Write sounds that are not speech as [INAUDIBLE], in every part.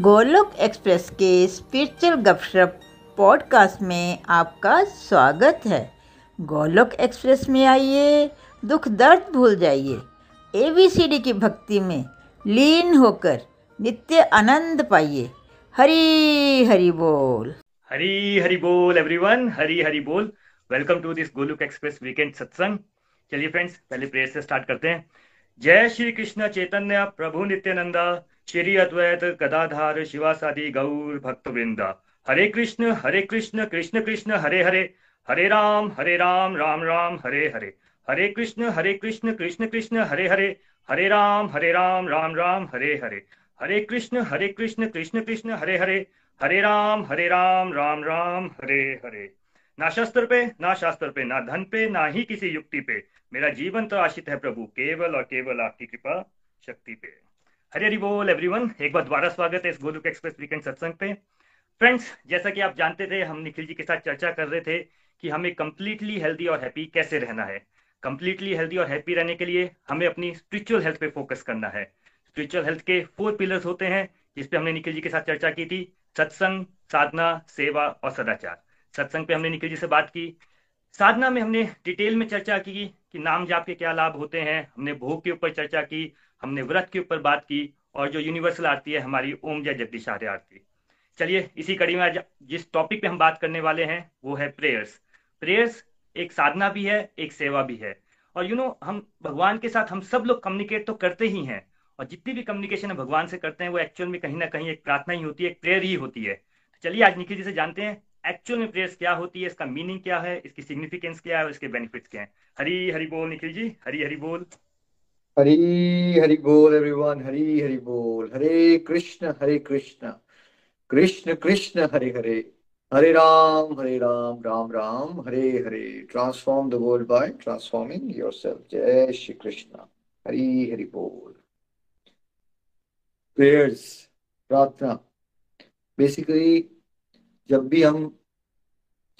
Golok express के spiritual गपशप podcast में आपका स्वागत है। गोलोक एक्सप्रेस में आइए, दुख दर्द भूल जाइए। एबीसीडी की भक्ति में लीन होकर नित्य आनंद पाइए। हरी हरी बोल। हरी हरी बोल एवरीवन हरी हरी बोल। Welcome to this Golok express weekend सत्संग चलिए फ्रेंड्स पहले प्रेयर से स्टार्ट करते हैं। जय श्री कृष्ण चैतन्य, प्रभु नित्यानंदा। श्री अद्वैत गदाधार शिवासादि गौर भक्त वृंदा हरे कृष्ण हरे कृष्ण कृष्ण कृष्ण, हरे हरे। हरे राम हरे राम राम राम, हरे हरे। हरे कृष्ण हरे कृष्ण कृष्ण कृष्ण, हरे हरे। हरे राम हरे राम राम राम, हरे हरे। हरे कृष्ण हरे कृष्ण कृष्ण कृष्ण, हरे हरे। हरे राम हरे राम राम राम, हरे हरे। ना शस्त्र पे, ना शास्त्र पे, ना धन पे, ना ही किसी युक्ति पे। मेरा जीवन तो आशित है प्रभु, केवल और केवल आपकी कृपा, शक्ति पे। हरे हरी बोल एवरीवन एक बार दोबारा स्वागत है इस गोलुक एक्सप्रेस वीकेंड सत्संग पे। फ्रेंड्स जैसा कि आप जानते थे, हम निखिल जी के साथ चर्चा कर रहे थे कि हमें कंप्लीटली हेल्दी और हैप्पी कैसे रहना है। कंप्लीटली हेल्दी और हैप्पी रहने के लिए हमें अपनी स्पिरिचुअल हेल्थ पे फोकस करना है। स्पिरिचुअल हेल्थ के फोर पिलर्स होते हैं जिसपे हमने निखिल जी के साथ चर्चा की थी, सत्संग, साधना, सेवा और सदाचार। सत्संग पे हमने निखिल जी से बात की साधना में हमने डिटेल में चर्चा की कि नाम जाप के क्या लाभ होते हैं हमने भोग के ऊपर चर्चा की हमने व्रत के ऊपर बात की और जो यूनिवर्सल आरती है हमारी ओम जय जगदीश आर्य आरती। चलिए इसी कड़ी में आज जिस टॉपिक पे हम बात करने वाले हैं वो है प्रेयर्स प्रेयर्स एक साधना भी है एक सेवा भी है। और यू you नो know, हम भगवान के साथ हम सब लोग कम्युनिकेट तो करते ही हैं और जितनी भी कम्युनिकेशन हम भगवान से करते हैं वो एक्चुअल में कहीं ना कहीं एक प्रार्थना ही होती है एक प्रेयर ही होती है। चलिए आज निखिल जी से जानते हैं एक्चुअल में प्रेयर्स क्या होती है, इसका मीनिंग क्या है, इसकी सिग्निफिकेंस क्या है और इसके बेनिफिट्स क्या है? हरी हरी बोल, निखिल जी, हरी हरी बोल। हरी हरि बोल एवरीवन हरी हरि बोल। Hare Krishna Hare Krishna. Krishna Krishna, Hare Hare. Hare Ram Hare Ram Ram Ram, Hare Hare. Transform the world by transforming yourself जय श्री कृष्ण। हरी हरि बोल। प्रेयर्स प्रार्थना। बेसिकली जब भी हम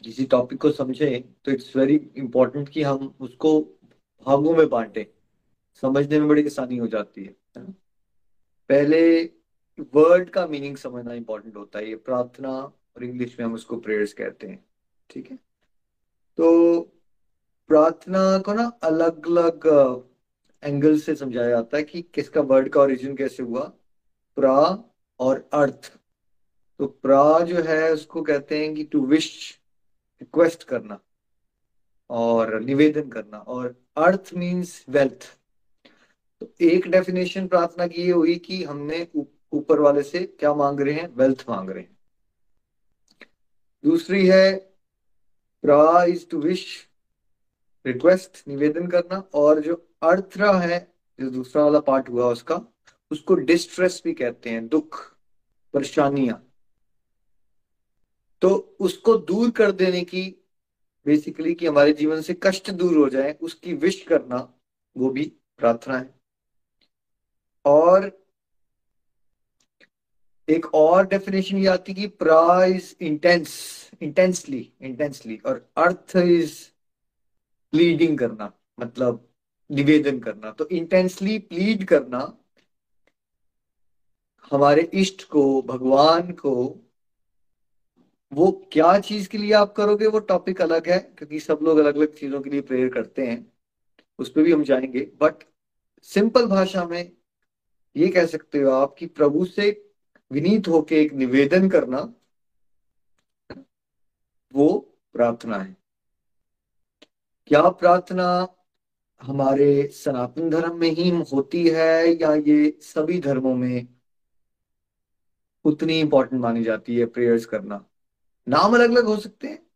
किसी टॉपिक को समझें तो इट्स वेरी इंपॉर्टेंट कि हम उसको भागों में बांटें। समझने में बड़ी आसानी हो जाती है पहले वर्ड का मीनिंग समझना इंपॉर्टेंट होता है। ये प्रार्थना और इंग्लिश में हम उसको प्रेयर्स कहते हैं, ठीक है? तो प्रार्थना को ना अलग अलग एंगल से समझाया जाता है कि किसका वर्ड का ओरिजिन कैसे हुआ। प्रा और अर्थ। तो प्रा जो है उसको कहते हैं कि टू विश रिक्वेस्ट करना और निवेदन करना और अर्थ मीन्स वेल्थ तो एक डेफिनेशन प्रार्थना की ये हुई कि हमने ऊपर वाले से क्या मांग रहे हैं? वेल्थ मांग रहे हैं। दूसरी है प्रा इज़ टू विश रिक्वेस्ट निवेदन करना और जो अर्थरा है, जो दूसरा वाला पार्ट हुआ उसका, उसको डिस्ट्रेस भी कहते हैं, दुख, परेशानियाँ। तो उसको दूर कर देने की बेसिकली कि हमारे जीवन से कष्ट दूर हो जाए, उसकी विश करना, वो भी प्रार्थना है। और एक और डेफिनेशन ये आती कि प्रा इज़ इंटेंस इंटेंसली इंटेंसली और अर्थ इज़ प्लीडिंग करना मतलब निवेदन करना। तो इंटेंसली प्लीड करना, हमारे इष्ट को, भगवान को वो क्या चीज़ के लिए आप करोगे? वो टॉपिक अलग है, क्योंकि सब लोग अलग अलग चीज़ों के लिए प्रेयर करते हैं। उस पर भी हम जाएँगे। बट सिंपल भाषा में ये कह सकते हो आप कि प्रभु से विनीत होके एक निवेदन करना, वो प्रार्थना है। क्या प्रार्थना हमारे सनातन धर्म में ही होती है या ये सभी धर्मों में उतनी इंपॉर्टेंट मानी जाती है प्रेयर्स करना? नाम अलग अलग हो सकते हैं।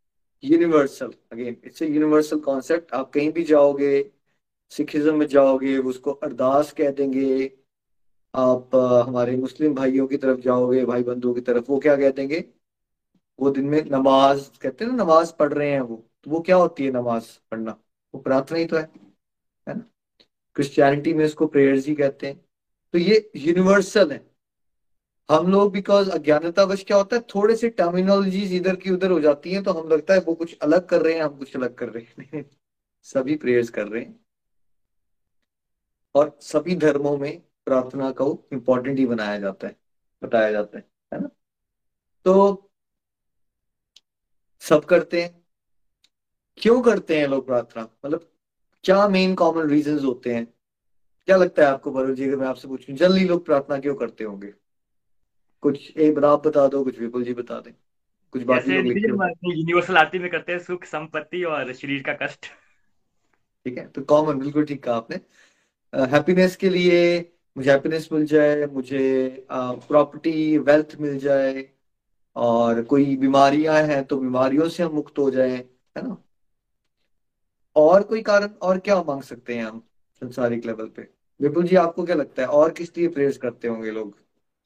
Universal again it's a universal concept आप कहीं भी जाओगे सिखिज्म में जाओगे, उसको अरदास कह देंगे। आप हमारे मुस्लिम भाइयों की तरफ़ जाओगे भाई बंधुओं की तरफ़, वो क्या कह देंगे? वो दिन में नमाज़, कहते हैं ना, नमाज़ पढ़ रहे हैं वो। तो वो क्या होती है, नमाज़ पढ़ना? वो प्रार्थना ही तो है है ना? क्रिश्चियनिटी में इसको प्रेयर्स ही कहते हैं। तो ये यूनिवर्सल है। हम लोग बिकॉज़ अज्ञानता वश क्या होता है, थोड़े से टर्मिनोलॉजीज इधर की उधर हो जाती हैं तो हम लगता है वो कुछ अलग कर रहे हैं, हम कुछ अलग कर रहे हैं। [LAUGHS] सभी प्रेयर्स कर रहे हैं। और सभी धर्मों में प्रार्थना को इम्पोर्टेंट ही बनाया जाता है, बताया जाता है है ना? तो सब करते हैं। क्यों करते हैं लोग प्रार्थना? मतलब क्या मेन कॉमन रीजंस होते हैं? क्या लगता है आपको वरुण जी, अगर मैं आपसे पूछूँ, जनरली लोग प्रार्थना क्यों करते होंगे? कुछ एक आप बता दो कुछ विपुल जी बता दें। कुछ बात यूनिवर्सल आरती में करते हैं सुख संपत्ति और शरीर का कष्ट। ठीक है तो कॉमन बिल्कुल ठीक कहा आपने। हैप्पीनेस के लिए मुझे हैप्पीनेस मिल जाए मुझे प्रॉपर्टी वेल्थ मिल जाए और कोई बीमारियाँ हैं तो बीमारियों से हम मुक्त हो जाए है ना? और कोई कारण और क्या मांग सकते हैं हम संसारिक लेवल पे? विपुल जी आपको क्या लगता है और किस लिए प्रेयर्स करते होंगे लोग?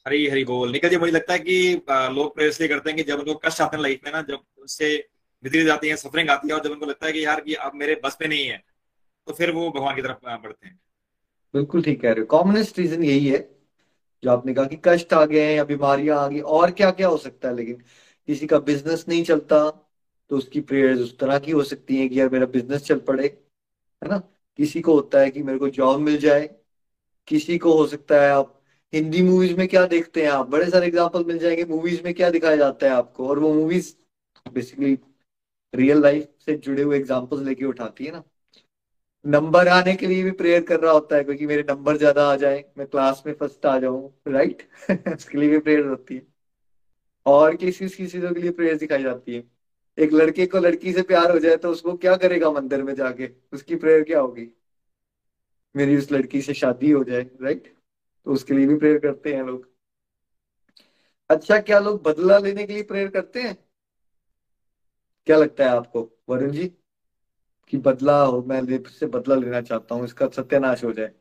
हरी हरी बोल निकल जी, मुझे लगता है कि लोग प्रेयर इसलिए करते हैं कि जब उनको कष्ट आते हैं लाइफ में ना, जब उससे विधि जाती है सफरिंग आती है, और जब उनको लगता है कि यार कि अब मेरे बस में नहीं है तो फिर वो भगवान की तरफ़ बढ़ते हैं। बिल्कुल ठीक कह रहे हो। कॉमनेस्ट रीजन यही है, जो आपने कहा कि कष्ट आ गए या बीमारियाँ आ गई, और क्या क्या हो सकता है, लेकिन किसी का बिज़नेस नहीं चलता तो उसकी प्रेयर्स उस तरह की हो सकती है कि यार मेरा बिज़नेस चल पड़े, है ना? किसी को होता है कि मेरे को जॉब मिल जाए, किसी को हो सकता है आप हिंदी मूवीज़ में क्या देखते हैं आप? बड़े सारे एग्ज़ाम्पल मिल जाएँगे मूवीज़ में क्या दिखाया जाता है आपको? और वो मूवीज़ बेसिकली रियल लाइफ से जुड़े हुए एग्जाम्पल्स लेके उठाती है ना। नंबर आने के लिए भी प्रेयर कर रहा होता है, क्योंकि मेरे नंबर ज़्यादा आ जाए, मैं क्लास में फ़र्स्ट आ जाऊँ राइट [LAUGHS] उसके लिए भी प्रेयर होती है। और किसी किसी चीज़ों के लिए प्रेयर दिखाई जाती है? एक लड़के को लड़की से प्यार हो जाए तो उसको क्या करेगा मंदिर में जाके? उसकी प्रेयर क्या होगी? मेरी उस लड़की से शादी हो जाए राइट तो उसके लिए भी प्रेयर करते हैं लोग। अच्छा क्या लोग बदला लेने के लिए प्रेयर करते हैं? क्या लगता है आपको? वरुण जी कि बदला हो मैं से बदला लेना चाहता हूँ इसका सत्यानाश हो जाए।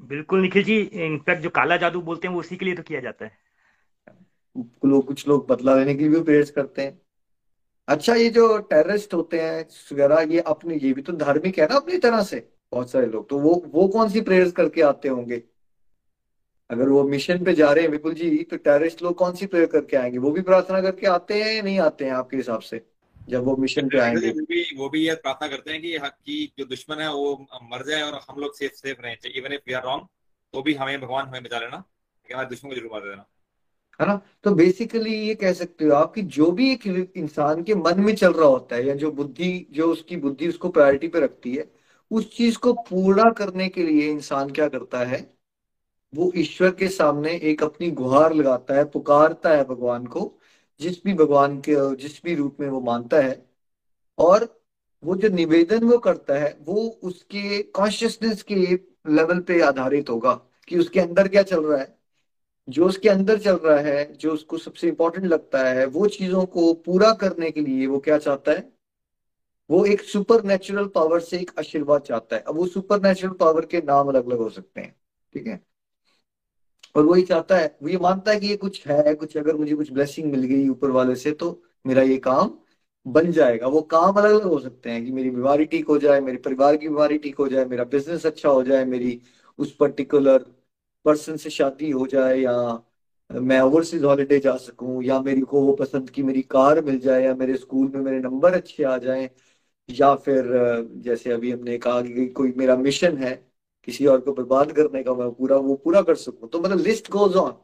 बिल्कुल निखिल जी इनफैक्ट जो काला जादू बोलते हैं वो उसी के लिए तो किया जाता है। लोग कुछ लोग बदला लेने के लिए भी प्रेयर्स करते हैं। अच्छा ये जो टेररिस्ट होते हैं वगैरह ये अपने ये भी तो धार्मिक है ना अपनी तरह से? बहुत सारे लोग तो वो वो कौन सी प्रेयर्स करके आते होंगे? अगर वो मिशन पे जा रहे हैं विपुल जी तो टेररिस्ट लोग कौन सी प्रेयर करके आएँगे? वो भी प्रार्थना करके आते हैं या नहीं आते हैं आपके हिसाब से जब वो मिशन पे आएँगे? वो भी वो भी ये प्रार्थना करते हैं कि कि जो दुश्मन है वो मर जाए और हम लोग सेफ़ सेफ़ रहें। Even if we are wrong तो भी हमें भगवान हमें बचा लेना। हमारे दुश्मन को ज़रूर मार देना। है ना? तो बेसिकली ये कह सकते हो आप कि जो भी एक इंसान के मन में चल रहा होता है या जो बुद्धि जो उसकी बुद्धि उसको प्रायोरिटी पे रखती है उस चीज़ को पूरा करने के लिए इंसान क्या करता है? वो ईश्वर के सामने एक अपनी गुहार लगाता है, पुकारता है भगवान को, जिस भी भगवान के, जिस भी रूप में वो मानता है। और वो जो निवेदन वो करता है, वो उसके कॉन्शियसनेस के लेवल पे आधारित होगा कि उसके अंदर क्या चल रहा है। जो उसके अंदर चल रहा है, जो उसको सबसे इंपॉर्टेंट लगता है, वो चीज़ों को पूरा करने के लिए वो क्या चाहता है? वो एक सुपर नेचुरल पावर से एक आशीर्वाद चाहता है। अब वो सुपर नेचुरल पावर के नाम अलग अलग हो सकते हैं, ठीक है? और वही चाहता है, वो ये मानता है कि ये कुछ है, कुछ अगर मुझे कुछ ब्लेसिंग मिल गई ऊपर वाले से तो मेरा ये काम बन जाएगा। वो काम अलग अलग हो सकते हैं कि मेरी बीमारी ठीक हो जाए, मेरे परिवार की बीमारी ठीक हो जाए, मेरा बिज़नेस अच्छा हो जाए, मेरी उस पर्टिकुलर पर्सन से शादी हो जाए, या मैं ओवरसीज हॉलीडे जा सकूँ, या मेरी को वो पसंद की मेरी कार मिल जाए, या मेरे स्कूल में मेरे नंबर अच्छे आ जाएँ, या फिर, जैसे अभी हमने कहा कि कोई मेरा मिशन है किसी और को बर्बाद करने का मैं पूरा वो पूरा कर सकूँ। तो मतलब लिस्ट गोज ऑन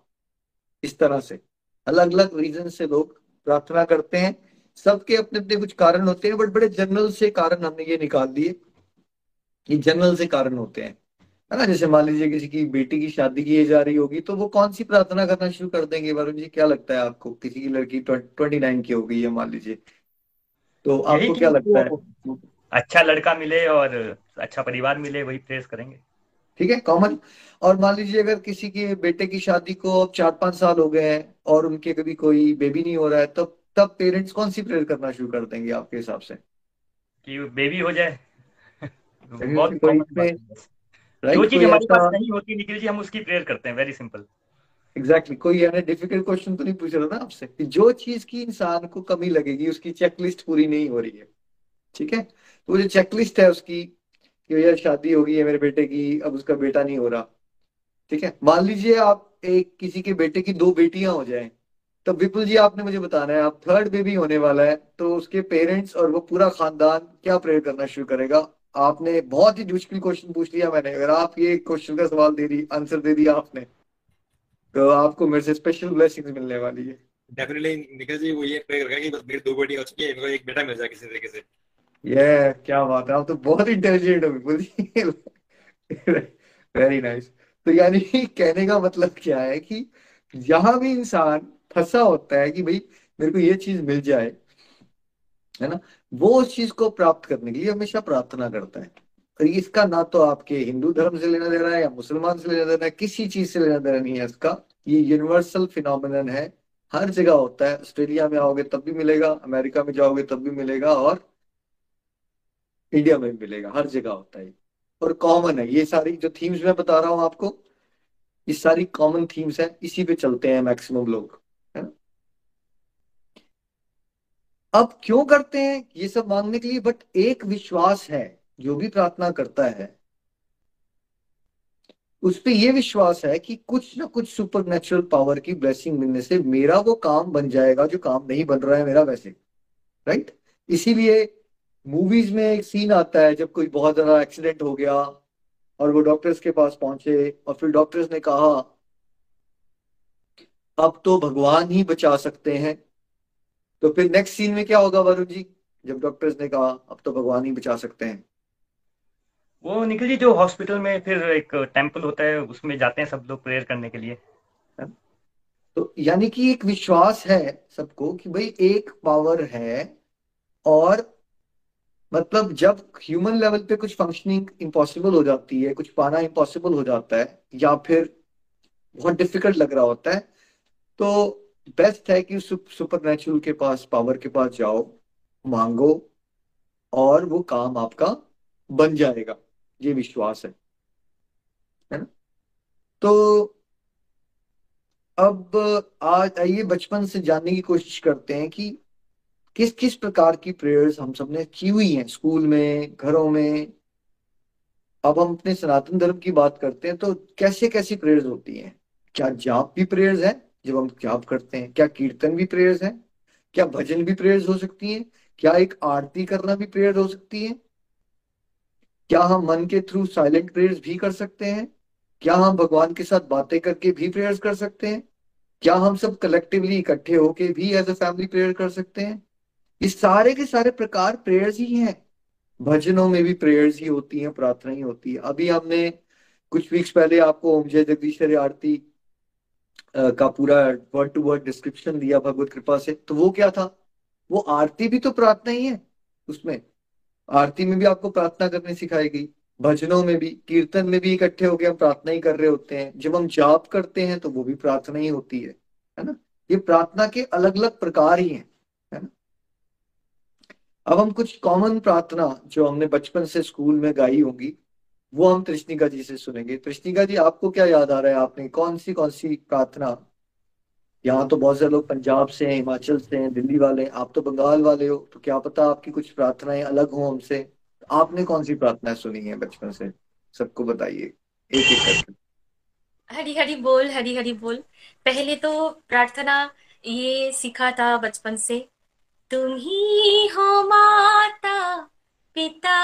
इस तरह से। अलग अलग रीजन से लोग प्रार्थना करते हैं। सबके अपने अपने कुछ कारण होते हैं बट बड़े जनरल से कारण हमने ये निकाल दिए ये जनरल से कारण होते हैं। है ना? जैसे मान लीजिए किसी की बेटी की शादी की जा रही होगी तो वो कौन सी प्रार्थना करना शुरू कर देंगे? वरुण जी क्या लगता है आपको? किसी की लड़की ट्वेंटी नाइन की हो गई है मान लीजिए। तो आपको क्या लगता है? अच्छा लड़का मिले और अच्छा परिवार मिले वही प्रेस करेंगे। ठीक है कॉमन और मान लीजिए अगर किसी के बेटे की शादी को अब चार पाँच साल हो गए हैं और उनके कभी कोई बेबी नहीं हो रहा है तब तब पेरेंट्स कौन सी प्रेयर करना शुरू कर देंगे आपके हिसाब से? कि बेबी हो जाए। [LAUGHS] बहुत जो चीज़ हमारे पास नहीं होती निखिल जी हम उसकी प्रेयर करते हैं वेरी सिंपल एग्जैक्टली कोई यानी डिफ़िकल्ट क्वेश्चन तो नहीं पूछ रहा ना आपसे? जो चीज़ की इंसान को कमी लगेगी उसकी चेकलिस्ट पूरी नहीं हो रही है। ठीक है? तो जो चेकलिस्ट है उसकी कि यार शादी हो गई है मेरे बेटे की, अब उसका बेटा नहीं हो रहा। ठीक है? मान लीजिए आप एक किसी के बेटे की दो बेटियाँ हो जाएँ तो विपुल जी आपने मुझे बताना है, आप थर्ड बेबी होने वाला है तो उसके पेरेंट्स और वो पूरा खानदान क्या प्रेयर करना शुरू करेगा? आपने बहुत ही मुश्किल क्वेश्चन पूछ लिया मैंने, अगर आप ये क्वेश्चन का सवाल दे दी आंसर दे दिया आपने तो आपको मेरे से स्पेशल ब्लेसिंग्स मिलने वाली है। डेफिनेटली निखिल जी वो ये प्रे करेगा बस मेरी दो बेटी हो चुकी है मेरे को एक बेटा मिल जाए किसी तरीके से। ये क्या बात है। आप तो बहुत इंटेलिजेंट हो, बिल्कुल वेरी नाइस तो यानी कहने का मतलब क्या है कि जहाँ भी इंसान फंसा होता है कि भाई मेरे को ये चीज़ मिल जाए, है ना, वो उस चीज़ को प्राप्त करने के लिए हमेशा प्रार्थना करता है। और इसका ना तो आपके हिंदू धर्म से लेना देना है या मुसलमान से लेना देना है, किसी चीज़ से लेना देना नहीं है इसका। ये यूनिवर्सल फिनोमिनन है। हर जगह होता है। ऑस्ट्रेलिया में आओगे तब भी मिलेगा, अमेरिका में जाओगे तब भी मिलेगा और इंडिया में भी मिलेगा, हर जगह होता है और कॉमन है, ये सारी जो थीम्स मैं बता रहा हूँ आपको, ये सारी कॉमन थीम्स हैं, इसी पे चलते हैं मैक्सिमम लोग अब क्यों करते हैं, ये सब मांगने के लिए बट एक विश्वास है, जो भी प्रार्थना करता है, उस पर यह विश्वास है कि कुछ ना कुछ सुपर नेचुरल पावर की ब्लेसिंग मिलने से मेरा वो काम बन जाएगा, जो काम नहीं बन रहा है मेरा वैसे राइट इसीलिए मूवीज़ में एक सीन आता है जब कोई बहुत ज़्यादा एक्सीडेंट हो गया और वो डॉक्टर्स के पास पहुँचे और फिर डॉक्टर्स ने कहा अब तो भगवान ही बचा सकते हैं। तो फिर नेक्स्ट सीन में क्या होगा वरुण जी? जब डॉक्टर्स ने कहा अब तो भगवान ही बचा सकते हैं। वो निखिल जी जो हॉस्पिटल में फिर एक टेंपल होता है उसमें जाते हैं सब लोग प्रेयर करने के लिए। तो यानी कि एक विश्वास है सबको कि भाई एक पावर है और मतलब जब ह्यूमन लेवल पे कुछ फंक्शनिंग इम्पॉसिबल हो जाती है, कुछ पाना इम्पॉसिबल हो जाता है, या फिर बहुत डिफ़िकल्ट लग रहा होता है तो बेस्ट है कि सुपर नेचुरल के पास पावर के पास जाओ, मांगो, और वो काम आपका बन जाएगा। ये विश्वास है। है ना? तो अब आज आइए बचपन से जानने की कोशिश करते हैं कि किस किस प्रकार की प्रेयर्स हम सबने की हुई हैं? स्कूल में, घरों में? अब हम अपने सनातन धर्म की बात करते हैं तो कैसे, कैसी प्रेयर्स होती हैं? क्या जाप भी प्रेयर्स है, जब हम जाप करते हैं? क्या कीर्तन भी प्रेयर्स है? क्या भजन भी प्रेयर्स हो सकती है? क्या एक आरती करना भी प्रेयर हो सकती है? क्या हम मन के थ्रू साइलेंट प्रेयर्स भी कर सकते हैं? क्या हम भगवान के साथ बातें करके भी प्रेयर्स कर सकते हैं? क्या हम सब कलेक्टिवली इकट्ठे होके भी एज अ फैमिली प्रेयर कर सकते हैं? ये सारे के सारे प्रकार प्रेयर्स ही हैं। भजनों में भी प्रेयर्स ही होती हैं, प्रार्थना ही होती है। अभी हमने कुछ वीक्स पहले आपको ओम जय जगदीश्वर आरती का पूरा वर्ड टू वर्ड डिस्क्रिप्शन दिया भगवत कृपा से। तो वो क्या था? वो आरती भी तो प्रार्थना ही है उसमें। आरती में भी आपको प्रार्थना करनी सिखाई गई। भजनों में भी, कीर्तन में भी इकट्ठे होकर हम प्रार्थना ही कर रहे होते हैं। जब हम जाप करते हैं तो वो भी प्रार्थना ही होती है है ना? ये प्रार्थना के अलग अलग प्रकार ही हैं। अब हम कुछ कॉमन प्रार्थना जो हमने बचपन से स्कूल में गाई होंगी, वो हम कृष्णिका जी से सुनेंगे। कृष्णिका जी, आपको क्या याद आ रहा है आपने? कौन सी कौन सी प्रार्थना? यहाँ तो बहुत सारे लोग पंजाब से हैं, हिमाचल से हैं, दिल्ली वाले आप तो बंगाल वाले हो तो क्या पता आपकी कुछ प्रार्थनाएँ अलग हो हमसे? आपने कौन सी प्रार्थना सुनी है बचपन से? सबको बताइए। एक एक करके। हरी हरी बोल हरी हरी बोल। पहले तो प्रार्थना ये सीखा था बचपन से। तुम ही हो माता पिता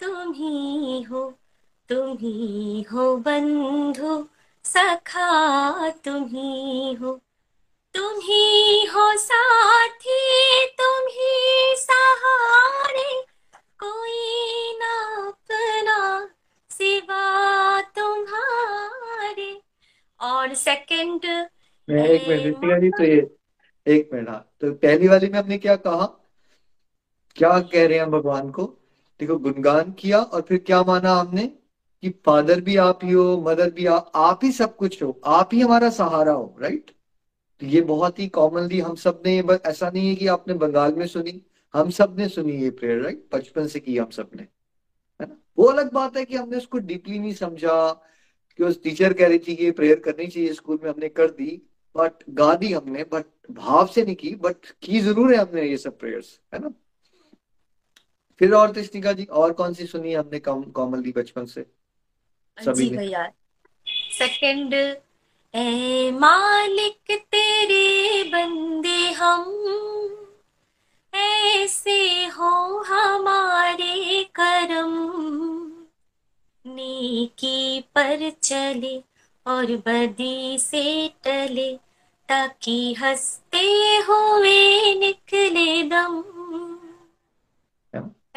तुम ही हो तुम ही हो बंधु सखा तुम ही हो। तुम ही हो साथी तुम ही सहारे कोई ना अपना सिवा तुम्हारे। और सेकंड एक मिनट जी तो ये एक मिनट हाँ। तो पहली वाली में हमने क्या कहा? क्या कह रहे हैं भगवान को? देखो, गुणगान किया और फिर क्या माना हमने? कि फादर भी आप ही हो, मदर भी आप आप ही सब कुछ हो, आप ही हमारा सहारा हो राइट तो ये बहुत ही कॉमनली हम सबने ऐसा नहीं है कि आपने बंगाल में सुनी, हम सबने सुनी ये प्रेयर राइट बचपन से की हम सबने, है ना? वो अलग बात है कि हमने उसको डीपली नहीं समझा, कि उस टीचर कह रही थी कि ये प्रेयर करनी चाहिए स्कूल में हमने कर दी बट गा दी हमने बट भाव से नहीं की बट की ज़रूर है हमने ये सब प्रेयर्स है ना? फिर और तृष्णिका जी और कौन सी सुनी हमने कॉमनली बचपन से? सभी ने। सेकंड ए मालिक तेरे बंदे हम ऐसे हो हमारे करम। नेकी पर चले और बदी से टले ताकि हँसते हुए निकले दम।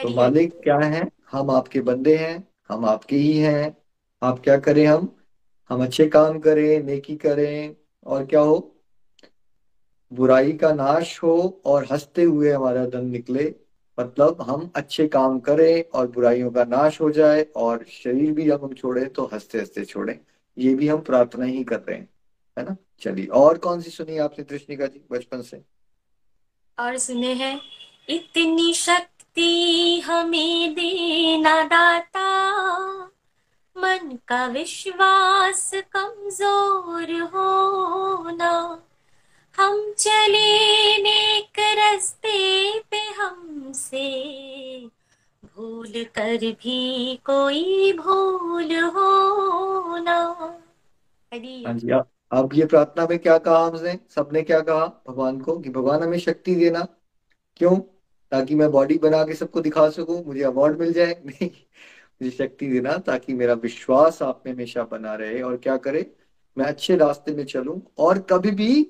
तो मालिक क्या है? हम आपके बंदे हैं हम आपके ही हैं। आप क्या करें हम? हम अच्छे काम करें नेकी करें और क्या हो? बुराई का नाश हो और हँसते हुए हमारा दम निकले। मतलब हम अच्छे काम करें और बुराइयों का नाश हो जाए और शरीर भी जब हम छोड़े तो हँसते हँसते छोड़े। ये भी हम प्रार्थना ही कर रहे हैं है ना? चलिए और कौन सी सुनी आपने कृष्णिका जी बचपन से? और सुने हैं इतनी शक्ति हमें देना दाता। मन का विश्वास कमज़ोर होना। हम चले नेक रस्ते पे हमसे। भूल कर भी कोई भूल होना। हरी हाँ अब ये प्रार्थना में क्या कहा हमने? सबने क्या कहा? भगवान को कि भगवान हमें शक्ति देना। क्यों? ताकि मैं बॉडी बना के सबको दिखा सकूँ, मुझे अवार्ड मिल जाए। [LAUGHS] नहीं, मुझे शक्ति देना ताकि मेरा विश्वास आप में हमेशा बना रहे और क्या करे? मैं अच्छे रास्ते में चलूँ और कभी भी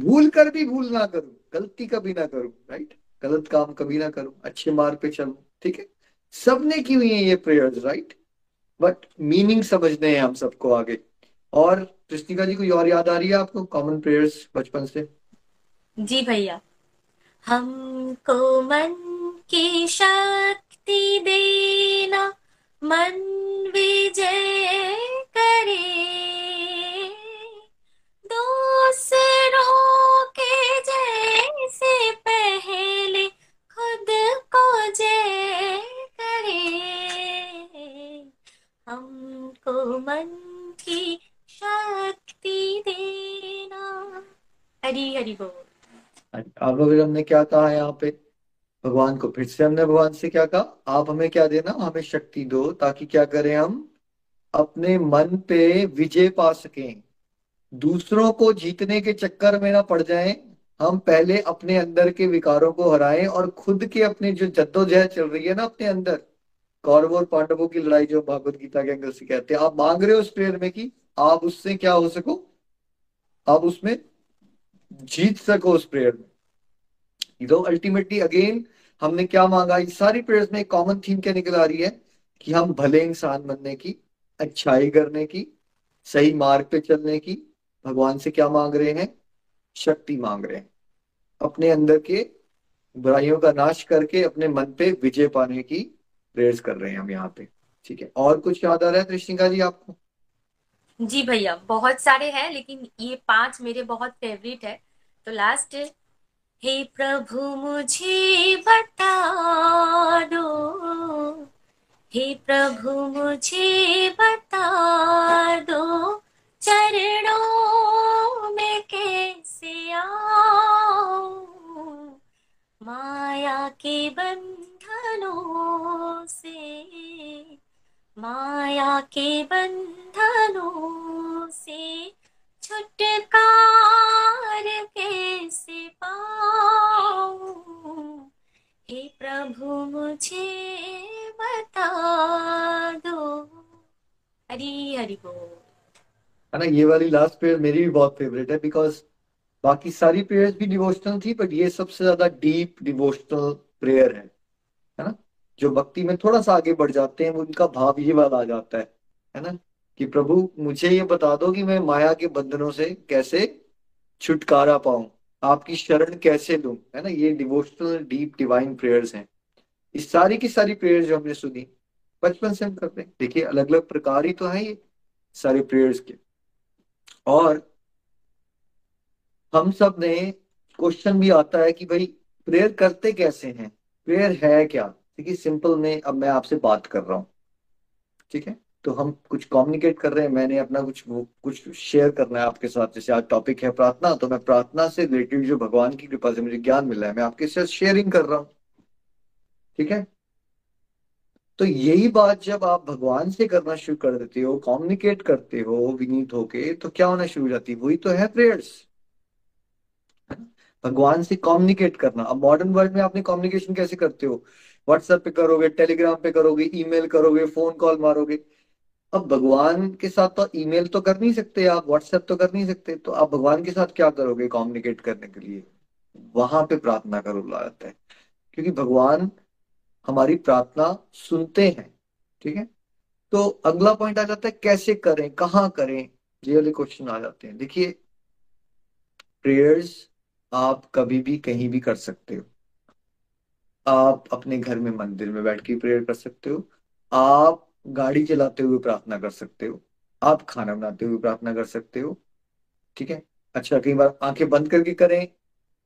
भूल कर भी भूल ना करूँ। गलती कभी ना करूँ राइट गलत काम कभी ना करूँ, अच्छे मार्ग पे चलूँ, ठीक है? सबने की हुई है ये प्रेयर्स राइट बट मीनिंग समझने हैं हम सबको आगे। और कृष्णिका जी, कोई और याद आ रही है आपको कॉमन प्रेयर्स बचपन से? जी भैया। हमको मन की शक्ति देना, मन विजय अब अगर हमने क्या कहा यहाँ पे? भगवान को फिर से हमने भगवान से क्या कहा? आप हमें क्या देना? हमें शक्ति दो ताकि क्या करें हम? अपने मन पे विजय पा सकें। दूसरों को जीतने के चक्कर में ना पड़ जाएँ। हम पहले अपने अंदर के विकारों को हराएँ और खुद के अपने जो जद्दोजहद चल रही है ना अपने अंदर। कौरवों और पांडवों की लड़ाई जो भागवत गीता के अंदर से कहते हैं। आप मांग रहे हो उस प्रेयर में कि आप उससे क्या हो सको? आप उसमें जीत सको उस प्रेयर में। तो अल्टीमेटली अगेन हमने क्या मांगा? इस सारी प्रेयर्स में एक कॉमन थीम क्या निकल आ रही है? कि हम भले इंसान बनने की, अच्छाई करने की, सही मार्ग पे चलने की, भगवान से क्या मांग रहे हैं? शक्ति मांग रहे हैं। अपने अंदर के बुराइयों का नाश करके अपने मन पे विजय पाने की प्रेयर्स कर रहे हैं हम यहाँ पे। ठीक है? और कुछ याद आ रहा है कृष्णिका जी, आपको? जी भैया, बहुत सारे हैं, लेकिन ये पाँच मेरे बहुत फेवरेट है। तो लास्ट हे प्रभु मुझे बता दो हे प्रभु मुझे बता दो चरणों में कैसे आऊँ माया के बंधनों से माया के बंधनों से छुटकार कैसे पाऊँ? हे प्रभु, मुझे बता दो। हरी, हरि बोल। ना, ये वाली लास्ट प्रेयर मेरी भी बहुत फेवरेट है बिकॉज़ बाकी सारी प्रेयर्स भी डिवोशनल थी बट ये सबसे ज़्यादा डीप डिवोशनल प्रेयर है है ना? जो भक्ति में थोड़ा सा आगे बढ़ जाते हैं उनका भाव ये वाला आ जाता है है ना? कि प्रभु, मुझे ये बता दो कि मैं माया के बंधनों से कैसे छुटकारा पाऊँ? आपकी शरण कैसे लूँ? है ना, ये डिवोशनल डीप डिवाइन प्रेयर्स हैं। इस सारी की सारी प्रेयर्स जो हमने सुनी, बचपन से हम करते हैं। देखिए अलग अलग प्रकार ही तो है ये सारे प्रेयर्स के। और हम सबने क्वेश्चन भी आता है कि भाई प्रेयर करते कैसे हैं? प्रेयर है क्या? देखिए सिंपल में अब मैं आपसे बात कर रहा हूँ। ठीक है? तो हम कुछ कम्युनिकेट कर रहे हैं। मैंने अपना कुछ कुछ शेयर करना है आपके साथ। जैसे आज टॉपिक है प्रार्थना तो मैं प्रार्थना से रिलेटेड जो भगवान की कृपा से मुझे ज्ञान मिला है, मैं आपके साथ शेयरिंग कर रहा हूँ। ठीक है? तो यही बात जब आप भगवान से करना शुरू कर देते हो कम्युनिकेट करते हो विनीत होके तो क्या होना शुरू हो जाती है? वही तो है प्रेयर्स भगवान से कम्युनिकेट करना। अब मॉडर्न वर्ल्ड में आपने कम्युनिकेशन कैसे करते हो? व्हाट्सएप पे करोगे टेलीग्राम पे करोगे ईमेल करोगे फ़ोन कॉल मारोगे। अब भगवान के साथ तो ईमेल तो कर नहीं सकते आप व्हाट्सएप तो कर नहीं सकते तो आप भगवान के साथ क्या करोगे कम्युनिकेट करने के लिए? वहाँ पे प्रार्थना करो जाता है। क्योंकि भगवान हमारी प्रार्थना सुनते हैं, ठीक है? तो अगला पॉइंट आ जाता है, कैसे करें, कहाँ करें? ये वाले क्वेश्चन आ जाते हैं। देखिए प्रेयर्स आप कभी भी कहीं भी कर सकते हो। आप अपने घर में मंदिर में बैठ के प्रेयर कर सकते हो। आप गाड़ी चलाते हुए प्रार्थना कर सकते हो। आप खाना बनाते हुए प्रार्थना कर सकते हो। ठीक है? अच्छा कई बार आँखें बंद करके करें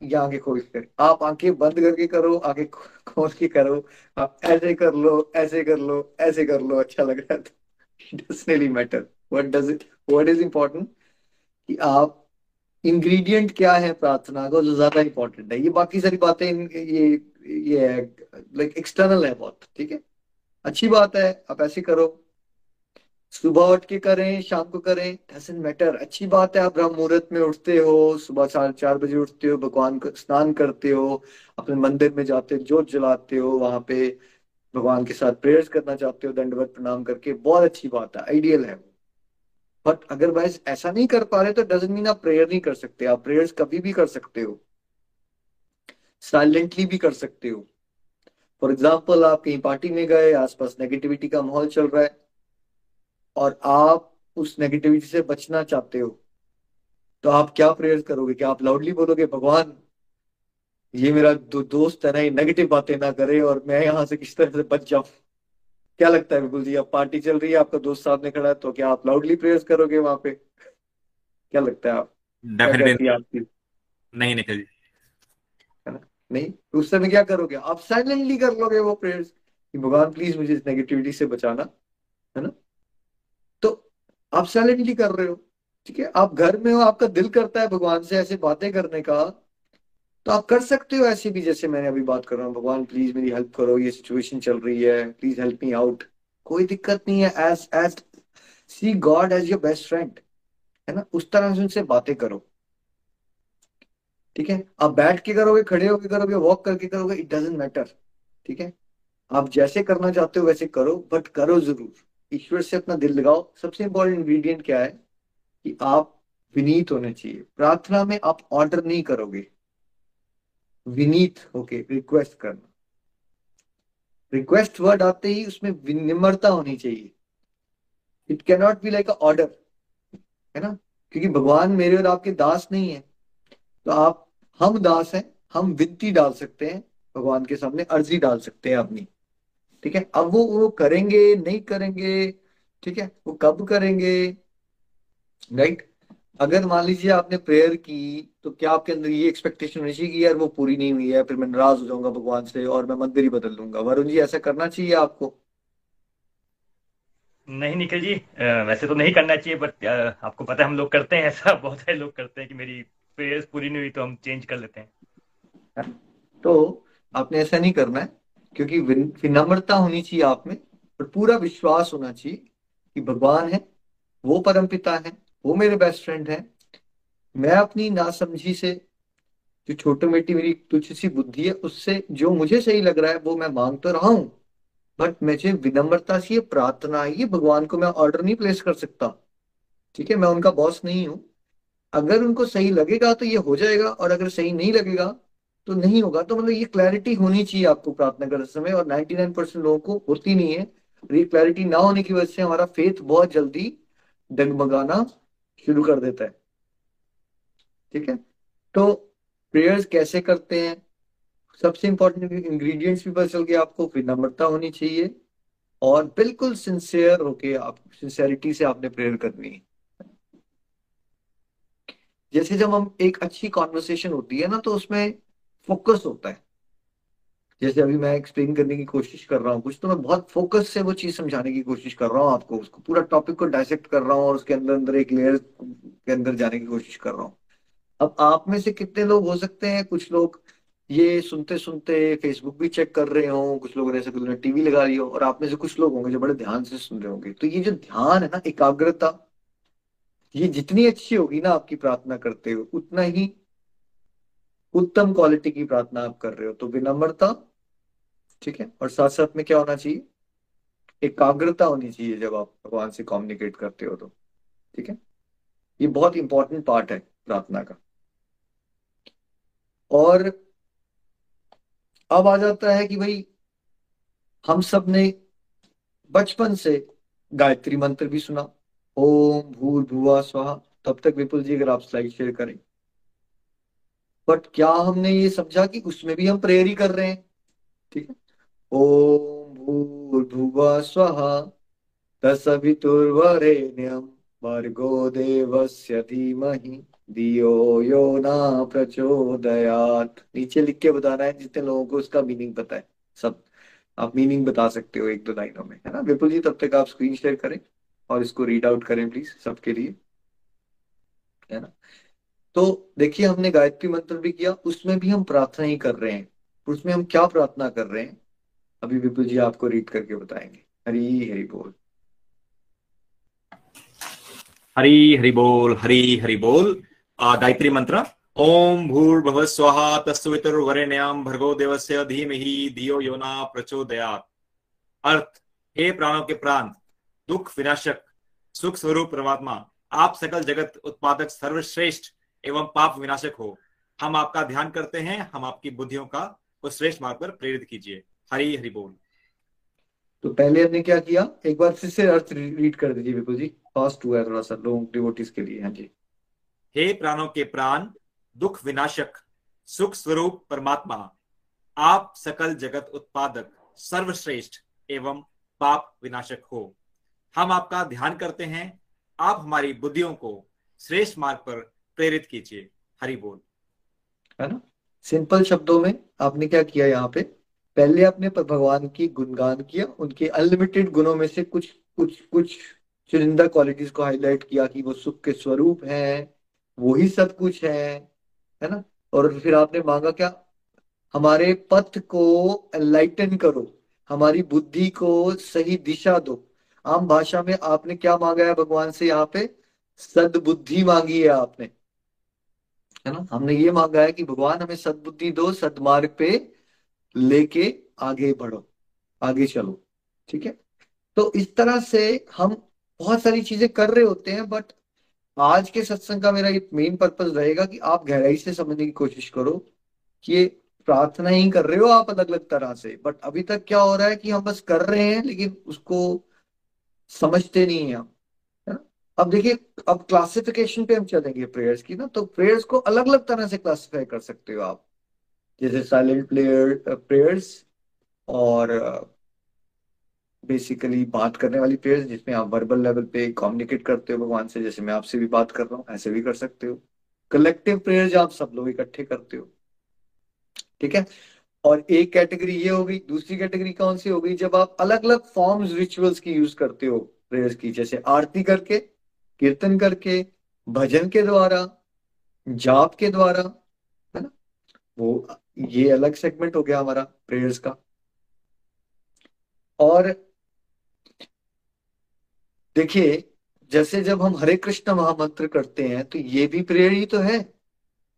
या आँखें खोल के करें। आप आँखें बंद करके करो, आँखें खोल के करो। आप ऐसे कर लो, ऐसे कर लो, ऐसे कर लो अच्छा लग रहा है matter what does it what is important कि आप इंग्रेडिएंट क्या है प्रार्थना का जो ज़्यादा इंपॉर्टेंट है। ये बाकी सारी बातें ये ये लाइक एक्सटर्नल है बहुत, ठीक है? अच्छी बात है, आप ऐसे करो। सुबह उठ के करें, शाम को करें डजेंट मैटर अच्छी बात है, आप ब्रह्म मुहूर्त में उठते हो, सुबह साढ़े चार बजे उठते हो, भगवान को स्नान करते हो, अपने मंदिर में जाते हो, जोत जलाते हो, वहाँ पे भगवान के साथ प्रेयर्स करना चाहते हो, दंडवत प्रणाम करके, बहुत अच्छी बात है आइडियल है बट अगर वाइज ऐसा नहीं कर पा रहे तो डजेंट मीन आप प्रेयर नहीं कर सकते, आप प्रेयर्स कभी भी कर सकते हो। साइलेंटली भी कर सकते हो। फॉर एग्ज़ाम्पल आप कहीं पार्टी में गए आसपास नेगेटिविटी का माहौल चल रहा है और आप उस नेगेटिविटी से बचना चाहते हो तो आप क्या प्रेयर करोगे? क्या आप लाउडली बोलोगे भगवान ये मेरा दो, दोस्त है ना ये नेगेटिव बातें ना करे और मैं यहाँ से किस तरह से बच जाऊँ? क्या लगता है बिल्कुल जी अब पार्टी चल रही है आपका दोस्त सामने खड़ा है तो क्या आप लाउडली प्रेयर करोगे वहाँ पे? क्या लगता है आप? डेफिनेटली नहीं निकल जी। है ना नहीं तो उस समय क्या करोगे? आप साइलेंटली कर लोगे वो प्रेयर्स कि भगवान प्लीज़ मुझे इस नेगेटिविटी से बचाना, है ना? तो आप साइलेंटली कर रहे हो, ठीक है? आप घर में हो, आपका दिल करता है भगवान से ऐसे बातें करने का तो आप कर सकते हो ऐसे भी जैसे मैंने अभी बात कर रहा हूँ। भगवान प्लीज़ मेरी हेल्प करो, ये सिचुएशन चल रही है प्लीज़ हेल्प मी आउट कोई दिक्कत नहीं है as as see God as your best friend है ना? उस तरह से उनसे बातें करो। ठीक है? आप बैठ के करोगे, खड़े होकर करोगे वॉक करके करोगे इट डजेंट मैटर ठीक है? आप जैसे करना चाहते हो वैसे करो बट करो ज़रूर। ईश्वर से अपना दिल लगाओ। सबसे इंपॉर्टेंट इंग्रेडिएंट क्या है? कि आप विनीत होने चाहिए। प्रार्थना में आप ऑर्डर नहीं करोगे। विनीत होके रिक्वेस्ट करना। रिक्वेस्ट वर्ड आते ही उसमें विनिम्रता होनी चाहिए। It cannot be like a order है ना? क्योंकि भगवान मेरे और आपके दास नहीं है। तो आप हम दास हैं, हम विनती डाल सकते हैं, भगवान के सामने अर्जी डाल सकते हैं अपनी। ठीक है? अब वो वो करेंगे, नहीं करेंगे, ठीक है? वो कब करेंगे? राइट अगर मान लीजिए आपने प्रेयर की तो क्या आपके अंदर ये एक्सपेक्टेशन होनी चाहिए कि यार वो पूरी नहीं हुई है, फिर मैं नाराज़ हो जाऊँगा भगवान से और मैं मंदिर ही बदल दूँगा। वरुण जी, ऐसा करना चाहिए आपको? नहीं, निखिल जी वैसे तो नहीं करना चाहिए बट आपको पता है हम लोग करते हैं, ऐसा [LAUGHS] बहुत सारे लोग करते हैं कि मेरी प्रेयर्स पूरी नहीं हुई तो हम चेंज कर लेते हैं। तो आपने ऐसा नहीं करना है, क्योंकि विनम्रता होनी चाहिए आप में और पूरा विश्वास होना चाहिए कि भगवान है, वो परम पिता है, वो मेरे बेस्ट फ्रेंड है। मैं अपनी नासमझी से, जो छोटी मोटी मेरी तुच्छ सी बुद्धि है, उससे जो मुझे सही लग रहा है, वो मैं मांग तो रहा हूँ। बट मुझे विनम्रता से ये प्रार्थना है, ये भगवान को मैं ऑर्डर नहीं प्लेस कर सकता। ठीक है, मैं उनका बॉस नहीं हूँ। अगर उनको सही लगेगा तो ये हो जाएगा, और अगर सही नहीं लगेगा तो नहीं होगा। तो मतलब ये क्लैरिटी होनी चाहिए आपको प्रार्थना करते समय, और 99 परसेंट लोगों को होती नहीं है। और ये क्लैरिटी ना होने की वजह से हमारा फेथ बहुत जल्दी डगमगाना शुरू कर देता है। ठीक है? तो प्रेयर्स कैसे करते हैं? सबसे इंपॉर्टेंट इंग्रेडिएंट्स भी पता चल गया आपको विनम्रता होनी चाहिए, और बिल्कुल सिंसियर होके आप सिंसियरिटी से आपने प्रेयर करनी है। जैसे जब हम एक अच्छी कॉन्वर्सेशन होती है ना तो उसमें फोकस होता है। जैसे अभी मैं एक्सप्लेन करने की कोशिश कर रहा हूँ, कुछ तो मैं बहुत फोकस से वो चीज़ समझाने की कोशिश कर रहा हूँ आपको, उसको पूरा टॉपिक को डायसेक्ट कर रहा हूँ और उसके अंदर अंदर एक लेयर के अंदर जाने की कोशिश कर रहा हूँ। अब आप में से कितने लोग हो सकते हैं? कुछ लोग ये सुनते सुनते फेसबुक भी चेक कर रहे हो, कुछ लोगों ने ऐसे टीवी लगा रही हो, और आप में से कुछ लोग होंगे जो बड़े ध्यान से सुन रहे होंगे। तो ये जो ध्यान है ना, एकाग्रता ये जितनी अच्छी होगी ना आपकी प्रार्थना करते हुए, उतना ही उत्तम क्वालिटी की प्रार्थना आप कर रहे हो। तो विनम्रता, ठीक है? और साथ साथ में क्या होना चाहिए? एकाग्रता होनी चाहिए जब आप भगवान से कम्युनिकेट करते हो तो ठीक है? ये बहुत इंपॉर्टेंट पार्ट है प्रार्थना का। और अब आ जाता है कि भाई, हम सबने बचपन से गायत्री मंत्र भी सुना ओम भूर भुआ स्वाहा। तब तक विपुल जी, अगर आप स्लाइड शेयर करें। बट क्या हमने ये समझा कि उसमें भी हम प्रेयर ही कर रहे हैं? ठीक है। ओम भूर भुवा स्वाहा। तत्सवितुर्वरेण्यम भर्गो देवस्य धीमहि। दियो यो ना प्रचोदयात। नीचे लिख के बताना है, जितने लोगों को उसका मीनिंग पता है। सब। आप मीनिंग बता सकते हो एक दो लाइनों में, है ना? विपुल जी, तब तक आप स्क्रीन शेयर करें। और इसको रीड आउट करें प्लीज़ सबके लिए। है ना? तो देखिए, हमने गायत्री मंत्र भी किया, उसमें भी हम प्रार्थना ही कर रहे हैं। उसमें हम क्या प्रार्थना कर रहे हैं? अभी विपुल जी आपको रीड करके बताएँगे। हरी हरी बोल। हरी, हरि बोल, हरी, हरि बोल। गायत्री मंत्र। ओम भूर्भुव स्वाहा तस्वितुर्वरेण्याम भर्गो देवस्य धीमहि धियो योना प्रचोदयात। अर्थ, हे प्राणों के प्रांत दुख विनाशक सुख स्वरूप परमात्मा आप सकल जगत उत्पादक सर्वश्रेष्ठ एवं पाप विनाशक हो। हम आपका ध्यान करते हैं हम आपकी बुद्धियों का उस श्रेष्ठ मार्ग पर प्रेरित कीजिए। हरी हरि बोल। तो पहले हमने क्या किया? एक बार फिर से अर्थ रीड कर दीजिए विपुल जी। फास्ट हुआ है थोड़ा सा लोग डिवोटिस के लिए हाँ जी। हे प्राणों के प्राण दुख विनाशक सुख स्वरूप परमात्मा आप सकल जगत उत्पादक सर्वश्रेष्ठ एवं पाप विनाशक हो। हम आपका ध्यान करते हैं। आप हमारी बुद्धियों को श्रेष्ठ मार्ग पर प्रेरित कीजिए। हरि बोल। है ना? सिंपल शब्दों में आपने क्या किया यहाँ पे? पहले आपने भगवान की गुणगान किया, उनके अनलिमिटेड गुणों में से कुछ कुछ कुछ चुनिंदा क्वालिटीज को हाईलाइट किया कि वो सुख के स्वरूप है वो ही सब कुछ है है ना? और फिर आपने मांगा क्या? हमारे पथ को एनलाइटन करो, हमारी बुद्धि को सही दिशा दो। आम भाषा में आपने क्या मांगा है भगवान से? यहाँ पे सदबुद्धि मांगी है आपने। है ना? हमने ये मांगा है कि भगवान हमें सदबुद्धि दो, सदमार्ग पे लेके आगे बढ़ो, आगे चलो। ठीक है? तो इस तरह से हम बहुत सारी चीज़ें कर रहे होते हैं बट आज के सत्संग का मेरा एक मेन पर्पज रहेगा कि आप गहराई से समझने की कोशिश करो कि ये प्रार्थना ही कर रहे हो आप अलग अलग तरह से। बट अभी तक क्या हो रहा है कि हम बस कर रहे हैं, लेकिन उसको समझते नहीं है हम अब देखिए अब क्लासिफिकेशन पे हम चलेंगे प्रेयर्स की ना तो प्रेयर्स को अलग अलग तरह से क्लासिफाई कर सकते हो आप। जैसे साइलेंट प्लेयर प्रेयर्स और बेसिकली uh, बात करने वाली प्रेयर्स जिसमें आप वर्बल लेवल पे कम्युनिकेट करते हो भगवान से जैसे मैं आपसे भी बात कर रहा हूँ ऐसे भी कर सकते हो। कलेक्टिव प्रेयर्स आप सब लोग इकट्ठे करते हो। ठीक है? और एक कैटेगरी ये हो गई दूसरी कैटेगरी कौन सी हो गई जब आप अलग अलग फॉर्म्स रिचुअल्स की यूज़ करते हो प्रेयर्स की, जैसे आरती करके, कीर्तन करके, भजन के द्वारा, जाप के द्वारा, है ना? वो, ये अलग सेगमेंट हो गया हमारा प्रेयर्स का। और देखिए, जैसे जब हम हरे कृष्ण महामंत्र करते हैं तो ये भी प्रेयर ही तो है।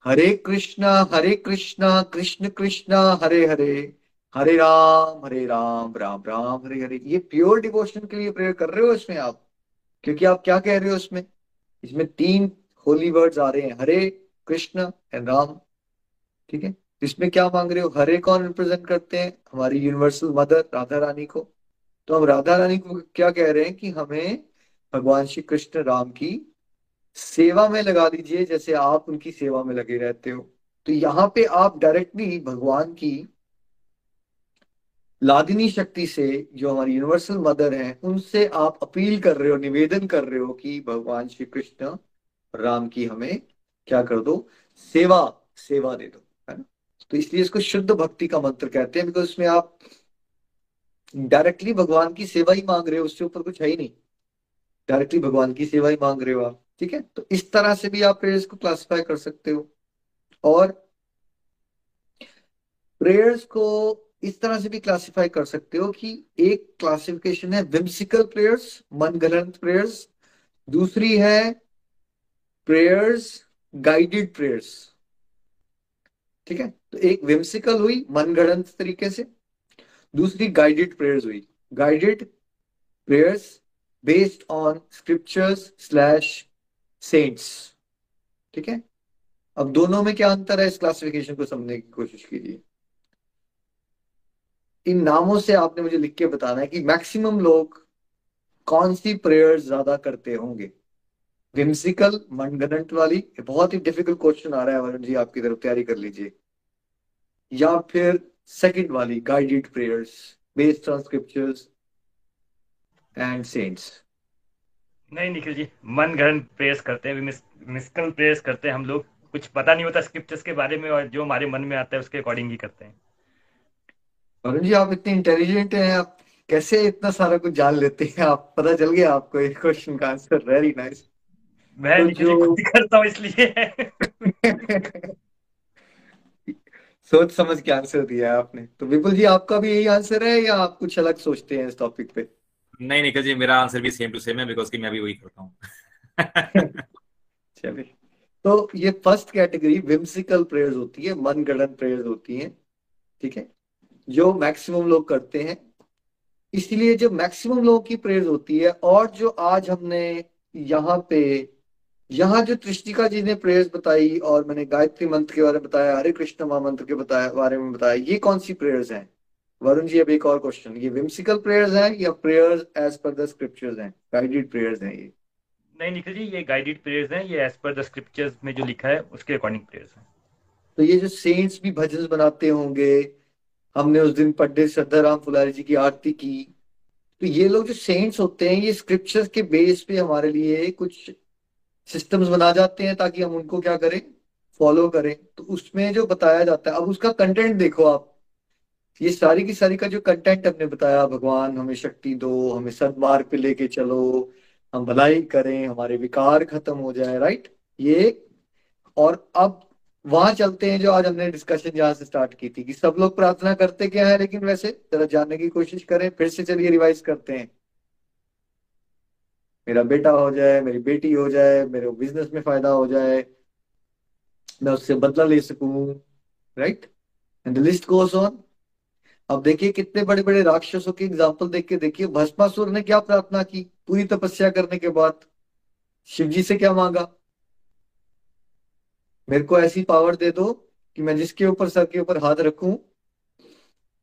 हरे कृष्णा हरे कृष्णा, कृष्ण कृष्णा, हरे हरे। हरे राम हरे राम राम राम, हरे हरे। ये प्योर डिवोशन के लिए प्रेयर कर रहे हो इसमें आप? क्योंकि आप क्या कह रहे हो इसमें? इसमें तीन होली वर्ड्स आ रहे हैं, हरे, कृष्ण एंड राम। ठीक है? इसमें क्या मांग रहे हो? हरे कौन रिप्रेजेंट करते हैं? हमारी यूनिवर्सल मदर राधा रानी को। तो हम राधा रानी को क्या कह रहे हैं कि हमें भगवान श्री कृष्ण राम की सेवा में लगा दीजिए, जैसे आप उनकी सेवा में लगे रहते हो। तो यहाँ पे आप डायरेक्टली भगवान की लादिनी शक्ति से जो हमारी यूनिवर्सल मदर है, उनसे आप अपील कर रहे हो, निवेदन कर रहे हो कि भगवान श्री कृष्ण, राम की हमें क्या कर दो? सेवा सेवा दे दो, है ना? तो इसलिए इसको शुद्ध भक्ति का मंत्र कहते हैं बिकॉज़ उसमें आप डायरेक्टली भगवान की सेवा ही मांग रहे हो, उससे ऊपर कुछ है ही नहीं। डायरेक्टली भगवान की सेवा ही मांग रहे हो आप। ठीक है? तो इस तरह से भी आप प्रेयर्स को क्लासिफाई कर सकते हो। और प्रेयर्स को इस तरह से भी क्लासिफाई कर सकते हो कि एक क्लासिफिकेशन है विम्सिकल प्रेयर्स मन गणत प्रेयर्स दूसरी है प्रेयर्स गाइडेड प्रेयर्स ठीक है? तो एक विम्सिकल हुई मन गणत तरीके से, दूसरी गाइडेड प्रेयर्स हुई। Guided prayers based on scriptures slash saints ठीक है? अब दोनों में क्या अंतर है इस क्लासिफिकेशन को समझने की कोशिश कीजिए। इन नामों से आपने मुझे लिख के बताना है कि मैक्सिमम लोग कौन सी प्रेयर्स ज़्यादा करते होंगे? विम्सिकल मनगणंट वाली बहुत ही डिफ़िकल्ट क्वेश्चन आ रहा है वरुण जी, आपकी तरफ़ तैयारी कर लीजिए। या फिर सेकंड वाली guided prayers based on scriptures and saints नहीं निखिल जी मन गहन प्रेस करते हैं मिस्कल प्रेयर्स करते हैं हम लोग। कुछ पता नहीं होता स्क्रिप्चर्स के बारे में और जो हमारे मन में आता है उसके अकॉर्डिंग ही करते हैं। वरुण जी आप इतने इंटेलिजेंट हैं आप कैसे इतना सारा कुछ जान लेते हैं? आप पता चल गया आपको एक क्वेश्चन का आंसर वेरी नाइस मैं तो जो करता हूँ इसलिए। [LAUGHS] सोच समझ के आंसर दिया है आपने। तो विपुल जी आपका भी यही आंसर है या आप कुछ अलग सोचते हैं इस टॉपिक पे? नहीं, निखिल जी, मेरा आंसर भी सेम टू सेम है बिकॉज़ कि मैं भी वही करता हूँ। [LAUGHS] चलिए। तो ये फ़र्स्ट कैटेगरी विम्सिकल प्रेयर्स होती है मन गढ़ंत प्रेयर्स होती हैं, ठीक है? जो मैक्सिमम लोग करते हैं। इसलिए जो मैक्सिमम लोगों की प्रेयर्स होती है और जो आज हमने यहाँ पे, यहाँ जो त्रिष्टिका जी ने प्रेयर्स बताई और मैंने गायत्री मंत्र के बारे में बताया, हरे कृष्ण महामंत्र के बताया, बारे में बताया, ये कौन सी प्रेयर्स हैं? वरुण जी अब एक और क्वेश्चन ये विम्सिकल प्रेयर्स हैं या prayers as per the scriptures हैं गाइडेड प्रेयर्स हैं ये नहीं निखिल जी ये गाइडेड प्रेयर्स हैं ये एज पर द स्क्रिप्चर्स में जो लिखा है उसके अकॉर्डिंग प्रेयर्स हैं तो ये जो सेंट्स भी भजन बनाते होंगे हमने उस दिन पंडित श्रद्धाराम फुलारी जी की आरती की तो ये लोग जो सेंट्स होते हैं ये स्क्रिप्चर्स के बेस पे हमारे लिए कुछ सिस्टम्स बना जाते हैं ताकि हम उनको क्या करें फॉलो करें तो उसमें जो बताया जाता है अब उसका कंटेंट देखो आप ये सारी की सारी का जो कंटेंट हमने बताया, भगवान हमें शक्ति दो, हमें सदमार्ग पे लेके चलो, हम भलाई करें, हमारे विकार खत्म हो जाए राइट ये और अब वहाँ चलते हैं जो आज हमने डिस्कशन जहाँ से स्टार्ट की थी कि सब लोग प्रार्थना करते क्या है लेकिन वैसे जरा जानने की कोशिश करें, फिर से चलिए रिवाइज करते हैं। मेरा बेटा हो जाए, मेरी बेटी हो जाए, मेरे बिज़नेस में फ़ायदा हो जाए, मैं उससे बदला ले सकूँ right and the list goes on अब देखिए कितने बड़े बड़े राक्षसों की एग्ज़ाम्पल देख के देखिए, भस्मासुर ने क्या प्रार्थना की? पूरी तपस्या करने के बाद शिव जी से क्या मांगा? मेरे को ऐसी पावर दे दो कि मैं जिसके ऊपर, सर के ऊपर हाथ रखूँ,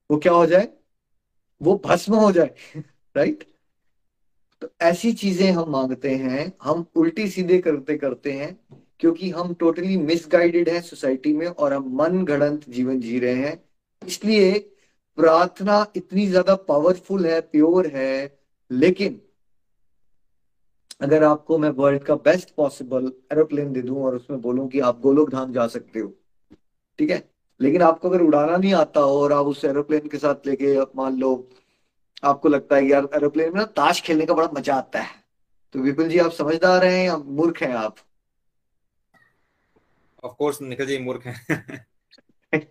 वो क्या हो जाए? वो भस्म हो जाए [LAUGHS] राइट तो ऐसी चीज़ें हम मांगते हैं, हम उल्टी सीधे करते करते हैं, क्योंकि हम टोटली मिसगाइडेड हैं सोसाइटी में और हम मन गढ़ंत जीवन जी रहे हैं। इसलिए प्रार्थना इतनी ज़्यादा पावरफुल है प्योर है लेकिन अगर आपको मैं वर्ल्ड का बेस्ट पॉसिबल एरोप्लेन दे दूँ और उसमें बोलूँ कि आप गोलोक धाम जा सकते हो ठीक है? लेकिन आपको अगर उड़ाना नहीं आता हो और आप उस एरोप्लेन के साथ लेके मान लो आपको लगता है कि यार एरोप्लेन में ना ताश खेलने का बड़ा मज़ा आता है। तो विपुल जी आप समझदार हैं या मूर्ख हैं आप? ऑफ़ कोर्स निखिल जी मूर्ख हैं। [LAUGHS]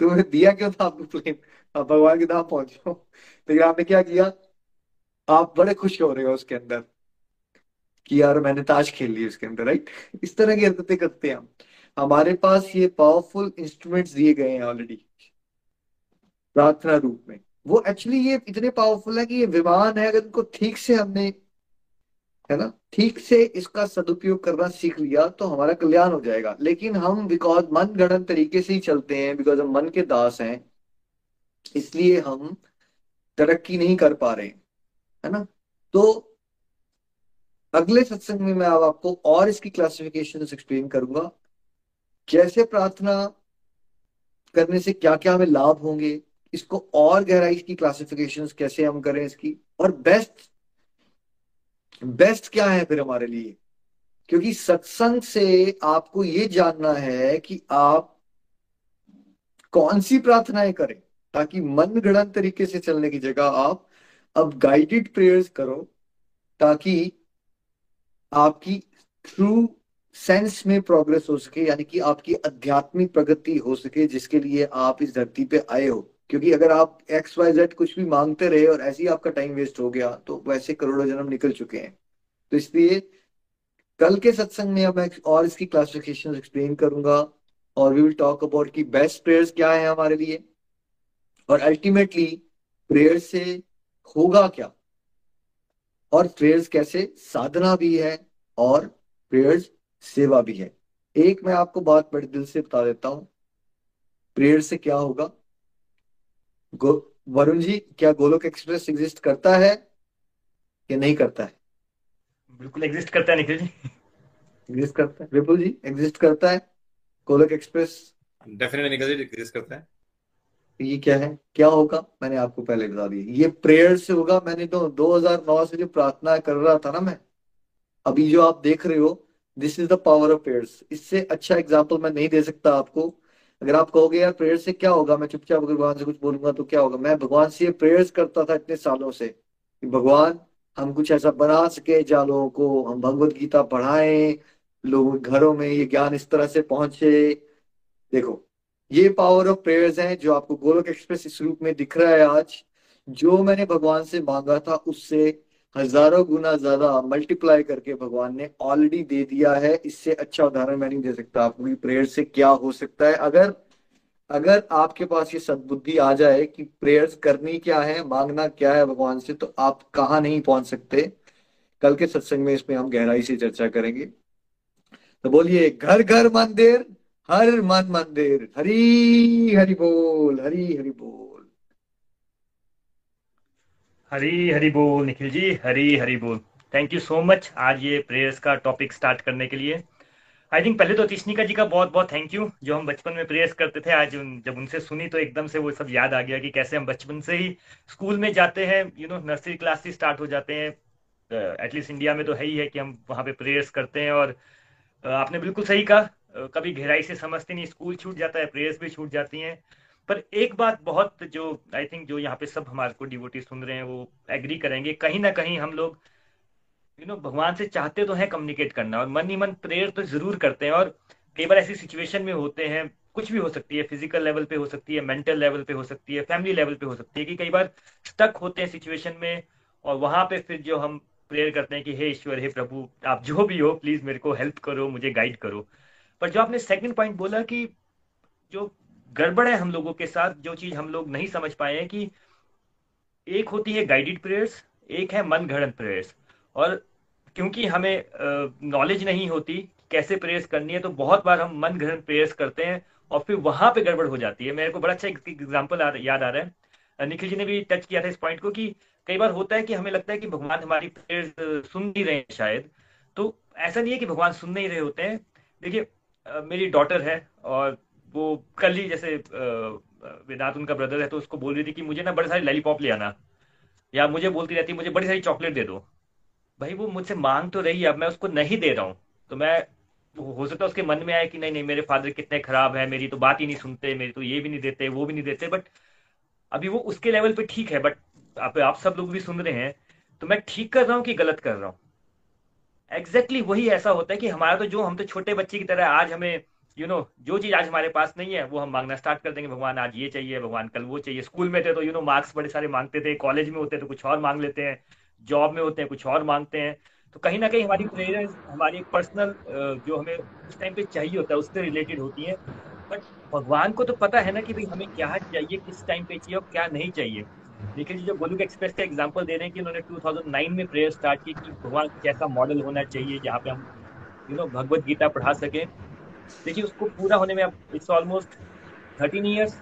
तुम्हें दिया क्यों था आपको प्लेन आप भगवान के धाम पहुँच पहुंचो [LAUGHS] लेकिन आपने क्या किया? आप बड़े खुश हो रहे हो उसके अंदर कि यार मैंने ताश खेल ली उसके अंदर राइट इस तरह की हरकतें करते हैं हम। हमारे पास ये पावरफुल इंस्ट्रूमेंट्स दिए गए हैं ऑलरेडी प्रार्थना रूप में। वो एक्चुअली ये इतने पावरफुल है कि ये विमान है, अगर इनको ठीक से हमने, है ना? ठीक से इसका सदुपयोग करना सीख लिया तो हमारा कल्याण हो जाएगा। लेकिन हम बिकॉज़ मन गणन तरीके से ही चलते हैं बिकॉज़ हम मन के दास हैं इसलिए हम तरक्की नहीं कर पा रहे, है ना? तो अगले सत्संग में मैं अब आपको और इसकी क्लासिफिकेशन एक्सप्लेन करूँगा। कैसे प्रार्थना करने से क्या क्या हमें लाभ होंगे, इसको और गहराई की क्लासिफिकेशन कैसे हम करें इसकी, और बेस्ट बेस्ट क्या है फिर हमारे लिए? क्योंकि सत्संग से आपको ये जानना है कि आप कौन सी प्रार्थनाएँ करें। ताकि गणन तरीके से चलने की जगह आप अब गाइडेड प्रेयर्स करो ताकि आपकी ट्रू सेंस में प्रोग्रेस हो सके, यानी कि आपकी आध्यात्मिक प्रगति हो सके, जिसके लिए आप इस धरती पे आए हो। क्योंकि अगर आप एक्स वाई जेड कुछ भी मांगते रहे और ऐसे ही आपका टाइम वेस्ट हो गया तो वैसे करोड़ों जन्म निकल चुके हैं। तो इसलिए कल के सत्संग में मैं और इसकी क्लासिफिकेशन एक्सप्लेन करूँगा और वी विल टॉक अबाउट की बेस्ट प्रेयर्स क्या है हमारे लिए। और अल्टीमेटली प्रेयर से होगा क्या? और प्रेयर्स कैसे? साधना भी है और प्रेयर्स सेवा भी है। एक मैं आपको बात बड़े दिल से बता देता हूँ। प्रेयर से क्या होगा? वरुण जी क्या गोलोक एक्सप्रेस एग्जिस्ट करता है या नहीं करता है? बिल्कुल एग्जिस्ट करता है निखिल जी। एग्जिस्ट करता है। विपुल जी एग्जिस्ट करता है? Golok express? Definitely Nikhil ji exist करता है। ये क्या है? क्या होगा? मैंने आपको पहले बता दिया। ये प्रेयर से होगा। मैंने तो 2009 से जो प्रार्थना कर रहा था ना मैं, अभी जो आप देख रहे हो this is the power of prayers इससे अच्छा एग्ज़ाम्पल मैं नहीं दे सकता आपको। अगर आप कहोगे, यार प्रेयर से क्या होगा? मैं चुपचाप अगर भगवान से कुछ बोलूँगा तो क्या होगा? मैं भगवान से प्रेयर्स करता था इतने सालों से कि, भगवान, हम कुछ ऐसा बना सके जहाँ लोगों को हम भगवत गीता पढ़ाएँ, लोगों के घरों में ये ज्ञान इस तरह से पहुँचे। देखो ये पावर ऑफ़ प्रेयर्स हैं जो आपको गोलक एक्सप्रेस इस रूप में दिख रहा है आज। जो मैंने भगवान से मांगा था, उससे हज़ारों गुना ज़्यादा मल्टीप्लाई करके भगवान ने ऑलरेडी दे दिया है। इससे अच्छा उदाहरण मैं नहीं दे सकता आपको प्रेयर से क्या हो सकता है। अगर अगर आपके पास ये सदबुद्धि आ जाए कि प्रेयर्स करनी क्या है, मांगना क्या है भगवान से तो आप कहाँ नहीं पहुँच सकते। कल के सत्संग में इसमें हम गहराई से चर्चा करेंगे। तो बोलिए घर घर मंदिर हर मन मंदिर, हरी, हरि बोल, हरी, हरि बोल। हरी हरी बोल, निखिल जी, हरी हरी बोल। थैंक यू सो मच आज ये प्रेयर्स का टॉपिक स्टार्ट करने के लिए। आई थिंक पहले तो तीसनिका जी का बहुत बहुत थैंक यू जो हम बचपन में प्रेयर्स करते थे, आज जब उनसे सुनी तो एकदम से वो सब याद आ गया कि कैसे हम बचपन से ही स्कूल में जाते हैं यू नो नर्सरी क्लास से स्टार्ट हो जाते हैं। एटलीस्ट इंडिया में तो है ही है कि हम वहाँ पे प्रेयर्स करते हैं और आपने बिल्कुल सही कहा। कभी गहराई से समझते नहीं, स्कूल छूट जाता है, प्रेयर्स भी छूट जाती हैं। पर एक बात बहुत जो आई थिंक जो यहाँ पे सब हमारे को डिवोटी सुन रहे हैं, वो एग्री करेंगे, कहीं ना कहीं हम लोग यू नो भगवान से चाहते तो है कम्युनिकेट करना, और मन ही मन प्रेयर तो ज़रूर करते हैं, और कई बार ऐसी सिचुएशन में होते हैं, कुछ भी हो सकती है फ़िज़िकल लेवल पे हो सकती है मेंटल लेवल पे हो सकती है फैमिली लेवल पे हो सकती है, कि कई बार स्टक होते हैं सिचुएशन में, और वहाँ पे फिर जो हम प्रेयर करते हैं कि, हे ईश्वर, हे प्रभु, आप जो भी हो प्लीज़ मेरे को हेल्प करो, मुझे गाइड करो। पर जो आपने सेकंड पॉइंट बोला कि जो गड़बड़ है हम लोगों के साथ, जो चीज़ हम लोग नहीं समझ पाए हैं कि एक होती है गाइडेड प्रेयर्स एक है मन घड़न प्रेयर्स और क्योंकि हमें नॉलेज नहीं होती कैसे प्रेयर्स करनी है तो बहुत बार हम मन घड़न प्रेयर्स करते हैं और फिर वहाँ पे गड़बड़ हो जाती है। मेरे को बड़ा अच्छा एग्ज़ाम्पल याद आ रहा है। निखिल जी ने भी टच किया था इस पॉइंट को कि कई बार होता है कि हमें लगता है कि भगवान हमारी प्रेयर्स सुन नहीं रहे हैं शायद। तो ऐसा नहीं है कि भगवान सुन नहीं रहे होते हैं। देखिए मेरी डॉटर है और वो कल ही जैसे वेदांत उनका ब्रदर है तो उसको बोल रही थी कि मुझे ना बड़े सारे लॉलीपॉप ले आना। या मुझे बोलती रहती, मुझे बड़ी सारी चॉकलेट दे दो। भाई, वो मुझसे मांग तो रही है अब मैं उसको नहीं दे रहा हूँ। तो मैं, हो सकता है उसके मन में आए कि नहीं नहीं, मेरे फादर कितने खराब है, मेरी तो बात ही नहीं सुनते, मेरी तो ये भी नहीं देते, वो भी नहीं देते। बट अभी वो उसके लेवल पे ठीक है बट आप आप सब लोग भी सुन रहे हैं तो मैं ठीक कर रहा हूँ कि गलत कर रहा हूँ? एग्जैक्टली exactly वही ऐसा होता है कि हमारा तो जो हम तो छोटे बच्चे की तरह आज हमें यू you नो know, जो चीज़ आज हमारे पास नहीं है वो हम मांगना स्टार्ट कर देंगे। भगवान आज ये चाहिए भगवान कल वो चाहिए। स्कूल में थे तो यू नो मार्क्स बड़े सारे मांगते थे। कॉलेज में होते तो कुछ और मांग लेते हैं। जॉब में होते हैं कुछ और मांगते हैं। तो कहीं ना कहीं हमारी प्रेयर्स हमारी पर्सनल जो हमें उस टाइम पे चाहिए होता है उससे रिलेटेड होती है। बट भगवान को तो पता है ना कि भाई हमें क्या चाहिए किस टाइम पे चाहिए और क्या नहीं चाहिए। लेकिन जो गोलुक एक्सप्रेस का एग्ज़ाम्पल दे रहे हैं कि उन्होंने 2009 में प्रेयर स्टार्ट की कि भगवान कैसा मॉडल होना चाहिए, जहाँ पे हम यू नो भगवत गीता पढ़ा सकें। देखिए, उसको पूरा होने में it's almost thirteen years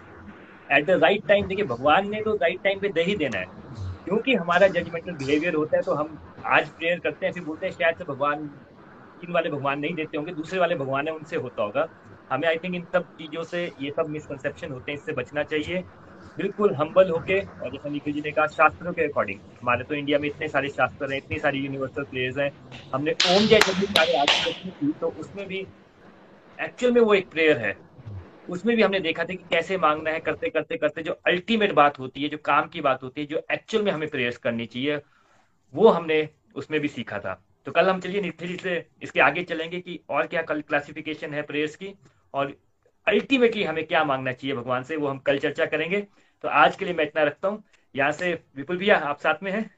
at the right time देखिए, भगवान ने तो राइट टाइम पे दे ही देना है। क्योंकि हमारा जजमेंटल बिहेवियर होता है तो हम आज प्रेयर करते हैं, फिर बोलते हैं, शायद से भगवान इन वाले भगवान नहीं देते होंगे, दूसरे वाले भगवान है, उनसे होता होगा। हमें आई थिंक इन सब चीज़ों से ये सब मिसकंसेप्शन होते हैं, इससे बचना चाहिए। बिल्कुल हम्बल होके, और जैसे निखिल जी ने कहा, शास्त्रों के अकॉर्डिंग हमारे तो इंडिया में इतने सारे शास्त्र हैं, इतनी सारी यूनिवर्सल प्लेयर्स हैं। हमने ओम जैसे भी सारे आज की तो उसमें भी एक्चुअल में वो एक प्रेयर है। उसमें भी हमने देखा था कि कैसे मांगना है, करते करते करते जो अल्टीमेट बात होती है, जो काम की बात होती है, जो एक्चुअल में हमें प्रेयर्स करनी चाहिए, वो हमने उसमें भी सीखा था। तो कल हम चलिए निखिल जी से, इसके आगे चलेंगे कि और क्या कल क्लासिफिकेशन है प्रेयर्स की, और अल्टीमेटली हमें क्या मांगना चाहिए भगवान से, वो हम कल चर्चा करेंगे। तो आज के लिए मैं इतना रखता हूँ। यहाँ से विपुल भैया, आप साथ में हैं।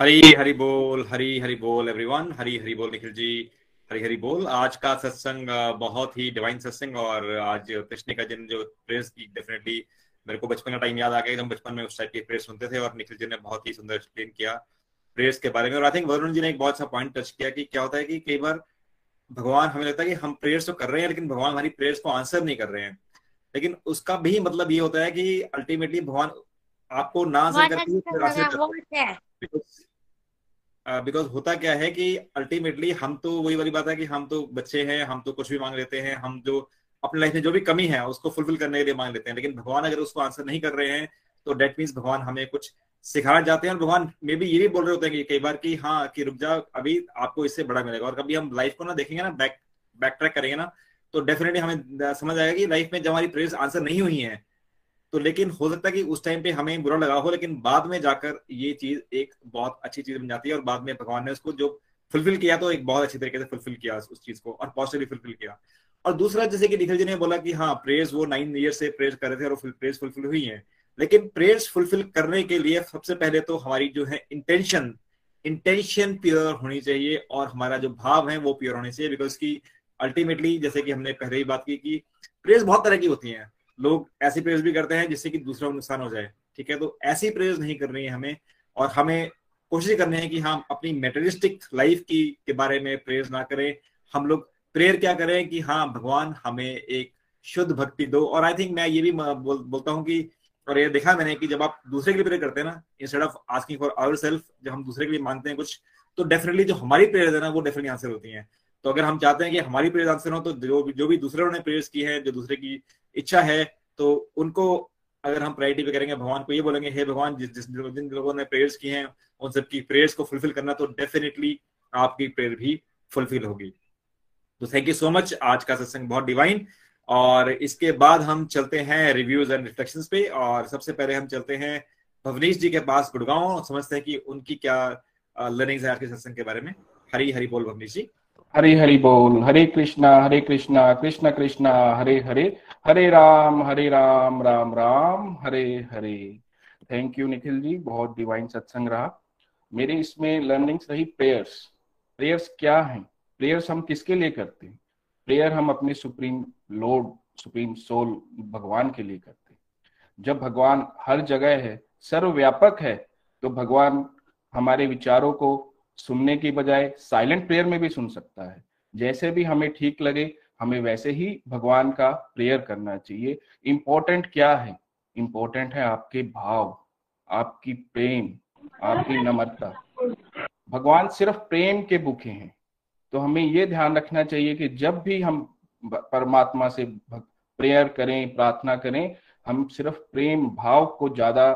हरी हरी बोल, हरी हरी बोल एवरीवन हरी हरी बोल, निखिल जी। हरी हरी बोल। आज का सत्संग बहुत ही डिवाइन सत्संग और आज कृष्ण का जन्म जो प्रेयर्स की डेफिनेटली मेरे को बचपन का टाइम याद आ गया। एकदम बचपन में उस टाइप के प्रेस सुनते थे और निखिल जी ने बहुत ही सुंदर एक्सप्लेन किया प्रेयर्स के बारे में। और आई थिंक वरुण जी ने एक बहुत सा पॉइंट टच किया कि क्या होता है कि कई बार भगवान हमें लगता है कि हम प्रेयर्स तो कर रहे हैं लेकिन भगवान हमारी प्रेयर्स को आंसर नहीं कर रहे हैं। लेकिन उसका भी मतलब ये होता है कि अल्टीमेटली भगवान आपको ना आंसर करके बिकॉज़ होता क्या है कि अल्टीमेटली हम तो वही वाली बात है कि हम तो बच्चे हैं हम तो कुछ भी मांग लेते हैं हम जो अपने लाइफ में जो भी कमी है उसको फुलफिल करने के लिए मांग लेते हैं। लेकिन भगवान अगर उसको आंसर नहीं कर रहे हैं तो डेट मीन्स भगवान हमें कुछ सिखाना जाते हैं और भगवान मे भी ये भी बोल रहे होते हैं कि कई बार कि हाँ कि रुक जा अभी आपको इससे बड़ा मिलेगा। और कभी हम लाइफ को ना देखेंगे ना बैक बैक ट्रैक करेंगे ना तो डेफिनेटली हमें समझ आएगा कि लाइफ में जब हमारी प्रेयर्स आंसर नहीं हुई है तो लेकिन हो सकता है कि उस टाइम पे हमें बुरा लगा हो, लेकिन बाद में जाकर ये चीज़ एक बहुत अच्छी चीज़ बन जाती है और बाद में भगवान ने उसको जो फुलफिल किया तो एक बहुत अच्छी तरीके से फुलफिल किया उस चीज़ को और पॉजिटिवली फुलफिल किया। और दूसरा, जैसे कि निखिल जी ने बोला कि हाँ प्रेयर्स वो नाइन ईयर से प्रेयर कर रहे थे और प्रेयर्स फुलफिल हुई है। लेकिन प्रेयर्स फुलफिल करने के लिए सबसे पहले तो हमारी जो है इंटेंशन इंटेंशन प्योर होनी चाहिए और हमारा जो भाव है वो प्योर होने चाहिए बिकॉज़ की अल्टीमेटली जैसे कि हमने पहले ही बात की कि प्रेयर्स बहुत तरह की होती हैं। लोग ऐसी प्रेयर्स भी करते हैं जिससे कि दूसरा नुकसान हो जाए ठीक है? तो ऐसी प्रेयर्स नहीं करनी है हमें और हमें कोशिश करनी है कि हम अपनी मेटेरिस्टिक लाइफ की के बारे में प्रेयर्स ना करें। हम लोग प्रेयर क्या करें कि हाँ भगवान हमें एक शुद्ध भक्ति दो। और आई थिंक मैं ये भी बोल, बोलता हूँ कि और ये देखा मैंने कि जब आप दूसरे के लिए प्रेयर करते हैं ना instead of asking for our self जब हम दूसरे के लिए मांगते हैं कुछ तो डेफिनेटली जो हमारी प्रेयर है ना, वो डेफिनेटली आंसर होती है। तो अगर हम चाहते हैं कि हमारी प्रेयर आंसर हो तो जो जो भी दूसरे ने प्रेयर्स की है, जो दूसरे की इच्छा है तो उनको अगर हम प्रायोरिटी पे करेंगे, भगवान को ये बोलेंगे, हे भगवान, जिस जिस, जिन लोगों ने प्रेयर्स की हैं, उन सबकी प्रेयर्स को फुलफिल करना तो डेफिनेटली आपकी प्रेयर भी फुलफिल होगी। तो थैंक यू सो मच आज का सत्संग बहुत डिवाइन और इसके बाद हम चलते हैं रिव्यूज़ एंड रिफ्लेक्शन पे, और सबसे पहले हम चलते हैं भवनीश जी के पास गुड़गांव, समझते हैं कि उनकी क्या लर्निंग है आज के सत्संग के बारे में। हरी हरी बोल भवनीश जी। हरे हरी बोल, हरे कृष्णा हरे कृष्णा, कृष्ण कृष्णा, हरे हरे हरे राम हरे राम राम राम, हरे हरे। थैंक यू निखिल जी, बहुत डिवाइन सत्संग रहा। मेरे इसमें लर्निंग्स रही प्रेयर्स प्रेयर्स क्या हैं? प्रेयर्स हम किसके लिए करते हैं? प्रेयर हम अपने सुप्रीम लॉर्ड, सुप्रीम सोल भगवान के लिए करते जब भगवान हर जगह है, सर्वव्यापक है तो भगवान हमारे विचारों को सुनने की बजाय साइलेंट प्रेयर में भी सुन सकता है। जैसे भी हमें ठीक लगे, हमें वैसे ही भगवान का प्रेयर करना चाहिए। इम्पोर्टेंट क्या है? इम्पोर्टेंट है आपके भाव, आपकी प्रेम, आपकी नम्रता। भगवान सिर्फ़ प्रेम के भूखे हैं। तो हमें ये ध्यान रखना चाहिए कि जब भी हम परमात्मा से प्रेयर करें, प्रार्थना करें, हम सिर्फ़ प्रेम भाव को ज़्यादा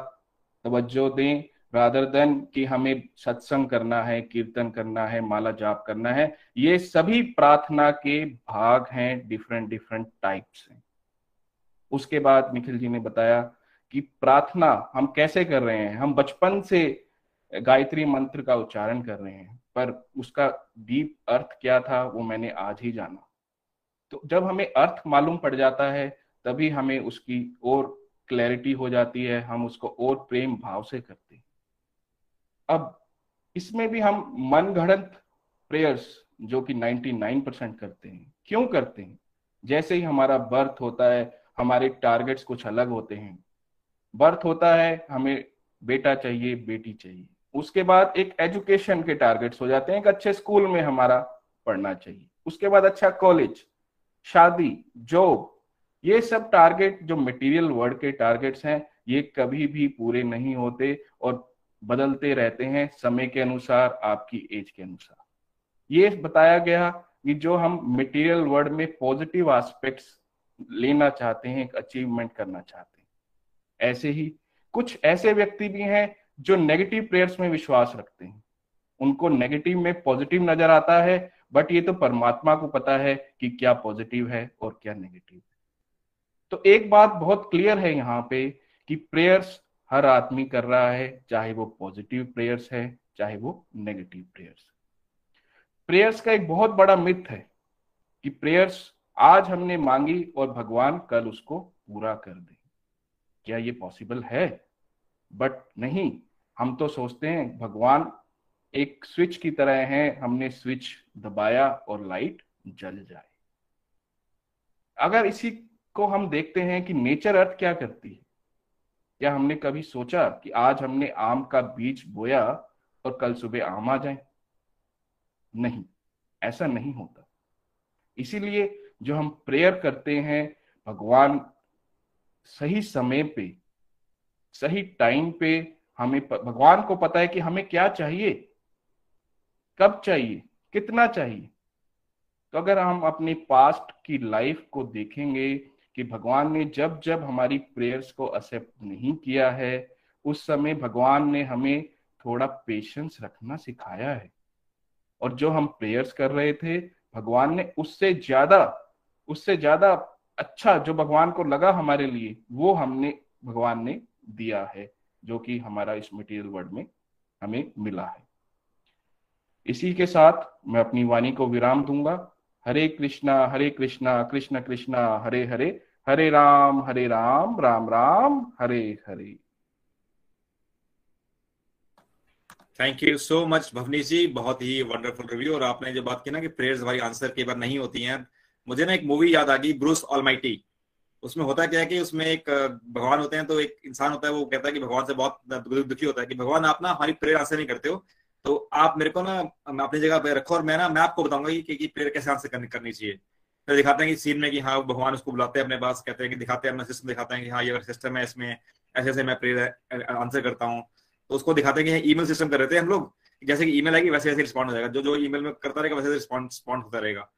तवज्जो दें रादर देन कि हमें सत्संग करना है, कीर्तन करना है, माला जाप करना है। ये सभी प्रार्थना के भाग हैं डिफरेंट डिफरेंट टाइप्स हैं। उसके बाद निखिल जी ने बताया कि प्रार्थना हम कैसे कर रहे हैं। हम बचपन से गायत्री मंत्र का उच्चारण कर रहे हैं। पर उसका डीप अर्थ क्या था, वो मैंने आज ही जाना। तो जब हमें अर्थ मालूम पड़ जाता है, तभी हमें उसकी और क्लैरिटी हो जाती है, हम उसको और प्रेम भाव से करते हैं। अब इसमें भी हम मन घड़त प्रेयर्स जो कि 99 परसेंट करते हैं, क्यों करते हैं? जैसे ही हमारा बर्थ होता है, हमारे टारगेट्स कुछ अलग होते हैं। बर्थ होता है, हमें बेटा चाहिए, बेटी चाहिए। उसके बाद एक एजुकेशन के टारगेट्स हो जाते हैं। एक अच्छे स्कूल में हमारा पढ़ना चाहिए। उसके बाद अच्छा कॉलेज शादी जॉब ये सब टारगेट जो मटेरियल वर्ल्ड के टारगेट्स हैं, ये कभी भी पूरे नहीं होते और बदलते रहते हैं समय के अनुसार, आपकी एज के अनुसार। ये बताया गया कि जो हम मटेरियल वर्ल्ड में पॉजिटिव एस्पेक्ट्स लेना चाहते हैं, एक अचीवमेंट करना चाहते हैं। ऐसे ही कुछ ऐसे व्यक्ति भी हैं जो नेगेटिव प्रेयर्स में विश्वास रखते हैं। उनको नेगेटिव में पॉजिटिव नज़र आता है बट ये तो परमात्मा को पता है कि क्या पॉजिटिव है और क्या नेगेटिव है। तो एक बात बहुत क्लियर है यहाँ पे कि प्रेयर्स हर आदमी कर रहा है, चाहे वो पॉजिटिव प्रेयर्स है, चाहे वो नेगेटिव प्रेयर्स प्रेयर्स का एक बहुत बड़ा मिथ है कि प्रेयर्स आज हमने मांगी और भगवान कल उसको पूरा कर दे। क्या ये पॉसिबल है? बट नहीं। हम तो सोचते हैं, भगवान एक स्विच की तरह है, हमने स्विच दबाया और लाइट जल जाए। अगर इसी को हम देखते हैं कि नेचर अर्थ क्या करती है, क्या हमने कभी सोचा कि आज हमने आम का बीज बोया और कल सुबह आम आ जाए? नहीं, ऐसा नहीं होता। इसीलिए जो हम प्रेयर करते हैं, भगवान सही समय पे, सही टाइम पे हमें भगवान को पता है कि हमें क्या चाहिए? कब चाहिए? कितना चाहिए? तो अगर हम अपनी पास्ट की लाइफ को देखेंगे कि भगवान ने जब जब हमारी प्रेयर्स को एक्सेप्ट नहीं किया है, उस समय भगवान ने हमें थोड़ा पेशेंस रखना सिखाया है। और जो हम प्रेयर्स कर रहे थे, भगवान ने उससे ज़्यादा उससे ज़्यादा अच्छा जो भगवान को लगा हमारे लिए, वो हमने, भगवान ने दिया है। जो कि हमारा इस मटेरियल वर्ल्ड में हमें मिला है। इसी के साथ मैं अपनी वाणी को विराम दूँगा। Hare Krishna Hare Krishna, Krishna Krishna, Hare Hare Hare Ram Hare Ram Ram Ram, Hare Hare. Thank you so much Bhavani ji बहुत ही वंडरफुल रिव्यू और आपने जो बात की ना कि प्रेयर्स हमारी आंसर कई बार नहीं होती हैं। मुझे ना एक मूवी याद आ गई ब्रूस ऑलमाइटी उसमें होता क्या है कि उसमें एक भगवान होते हैं तो एक इंसान होता है वो कहता है कि भगवान से बहुत दुखी होता है कि भगवान आप ना हमारी प्रेयर आंसर नहीं करते हो। तो आप मेरे को ना अपनी जगह पे रखो और मैं ना मैं आपको बताऊँगा कि, कि प्रेयर कैसे आंसर करनी, करनी चाहिए। फिर दिखाते हैं कि सीन में कि हाँ भगवान उसको बुलाते हैं अपने पास कहते हैं कि दिखाते हैं अपना सिस्टम दिखाते हैं कि हाँ ये सिस्टम है इसमें ऐसे ऐसे मैं प्रेयर आंसर करता हूँ। तो उसको दिखाते हैं कि ईमेल सिस्टम कर रहे थे हम लोग जैसे कि ईमेल आएगी वैसे वैसे रिस्पॉन्ड हो जाएगा। जो जो ईमेल में करता रहेगा वैसे रिस्पॉन्ड होता रहेगा।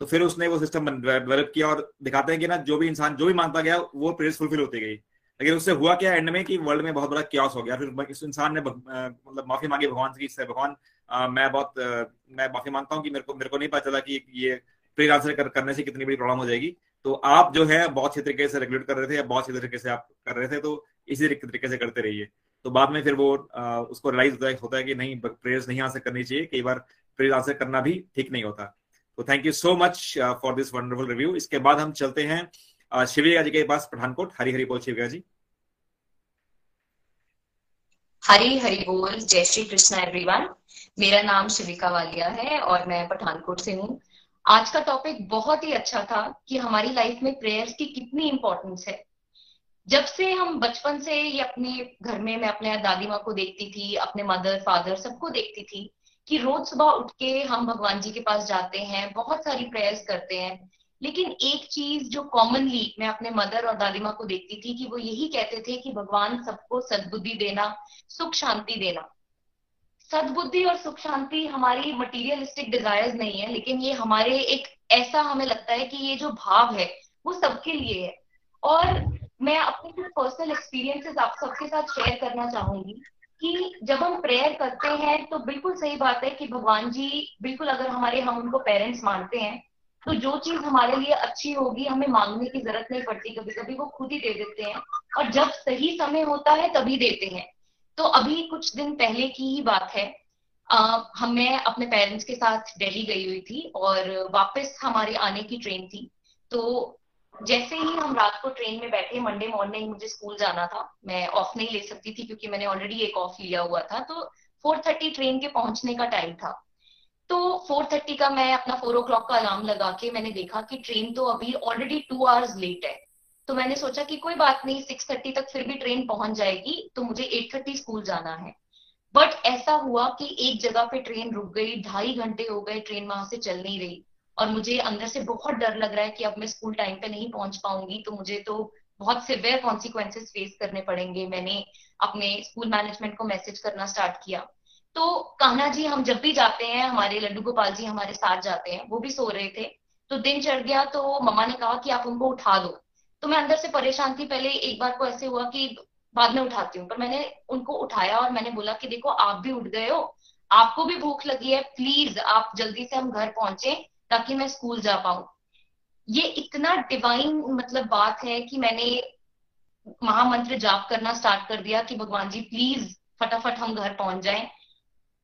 तो फिर उसने वो सिस्टम डेवलप किया और दिखाते हैं कि ना जो भी इंसान जो भी मानता गया वो प्रेयर्स फुलफिल होती गई। लेकिन उससे हुआ क्या एंड में कि वर्ल्ड में बहुत बड़ा क्यास हो गया। फिर इस इंसान ने मतलब माफ़ी मांगी भगवान से भगवान मैं बहुत मैं माफ़ी माँगता हूँ कि मेरे को मेरे को नहीं पता चला कि ये प्रेयर आंसर कर, करने से कितनी बड़ी प्रॉब्लम हो जाएगी। तो आप जो है बहुत अच्छे तरीके से रेगुलेट कर रहे थे या बहुत अच्छे तरीके से आप कर रहे थे तो इसी तरीके से करते रहिए। तो बाद में फिर वो उसको है, होता है कि नहीं प्रेयर्स नहीं आंसर करनी चाहिए। कई बार प्रेयर आंसर करना भी ठीक नहीं होता। तो thank you so much for this wonderful review इसके बाद हम चलते हैं uh, शिविका जी के पास पठानकोट। हरी हरी बोल शिविका जी। हरी हरी बोल जय श्री कृष्ण एवरीवन मेरा नाम शिविका वालिया है और मैं पठानकोट से हूँ। आज का टॉपिक बहुत ही अच्छा था कि हमारी लाइफ में प्रेयर्स की कितनी इंपॉर्टेंस है। जब से हम बचपन से ही अपने घर में मैं अपने दादी माँ को देखती थी अपने मदर फादर सबको देखती थी कि रोज सुबह उठ के हम भगवान जी के पास जाते हैं, बहुत सारी प्रेयर्स करते हैं। लेकिन एक चीज़ जो कॉमनली मैं अपने मदर और दादी माँ को देखती थी कि वो यही कहते थे कि भगवान सबको सद्बुद्धि देना, सुख शांति देना। सद्बुद्धि और सुख शांति हमारी मटीरियलिस्टिक डिजायर्स नहीं है, लेकिन ये हमारे एक ऐसा हमें लगता है कि ये जो भाव है, वो सबके लिए है। और मैं अपने कुछ पर्सनल एक्सपीरियंसेस आप सबके साथ शेयर करना चाहूँगी। कि जब हम प्रेयर करते हैं तो बिल्कुल सही बात है कि भगवान जी, बिल्कुल अगर हमारे, हम उनको पेरेंट्स मानते हैं तो जो चीज़ हमारे लिए अच्छी होगी, हमें मांगने की ज़रूरत नहीं पड़ती। कभी कभी वो खुद ही दे देते हैं और जब सही समय होता है, तभी देते हैं। तो अभी कुछ दिन पहले की ही बात है। हमें अपने पेरेंट्स के साथ दिल्ली गई हुई थी और वापस हमारे आने की ट्रेन थी। तो जैसे ही हम रात को ट्रेन में बैठे मंडे मॉर्निंग मुझे स्कूल जाना था। मैं ऑफ़ नहीं ले सकती थी क्योंकि मैंने ऑलरेडी एक ऑफ़ लिया हुआ था। तो फोर थर्टी ट्रेन के पहुँचने का टाइम था। तो फोर थर्टी का मैं अपना फोर ओ क्लॉक का अलार्म लगा के मैंने देखा कि ट्रेन तो अभी ऑलरेडी टू आवर्स लेट है। तो मैंने सोचा कि कोई बात नहीं सिक्स थर्टी तक फिर भी ट्रेन पहुँच जाएगी तो मुझे एट थर्टी स्कूल जाना है। बट ऐसा हुआ कि एक जगह पे ट्रेन रुक गई, ढाई घंटे हो गए ट्रेन वहाँ से चल नहीं रही। और मुझे अंदर से बहुत डर लग रहा है कि अब मैं स्कूल टाइम पे नहीं पहुँच पाऊँगी तो मुझे तो बहुत सिवियर कॉन्सिक्वेंसेस फेस करने पड़ेंगे। मैंने अपने स्कूल मैनेजमेंट को मैसेज करना स्टार्ट किया। तो कान्हा जी, हम जब भी जाते हैं, हमारे लड्डू गोपाल जी हमारे साथ जाते हैं, वो भी सो रहे थे। तो दिन चढ़ गया तो मम्मा ने कहा कि आप उनको उठा दो तो मैं अंदर से परेशान थी। पहले एक बार को ऐसे हुआ कि बाद में उठाती हूँ, पर मैंने उनको उठाया और मैंने बोला कि देखो, आप भी उठ गए हो, आपको भी भूख लगी है प्लीज़ आप जल्दी से हम घर पहुँचे। ताकि मैं स्कूल जा पाऊँ। ये इतना डिवाइन मतलब बात है कि मैंने महामंत्र जाप करना स्टार्ट कर दिया कि भगवान जी प्लीज़ फटाफट हम घर पहुँच जाएँ।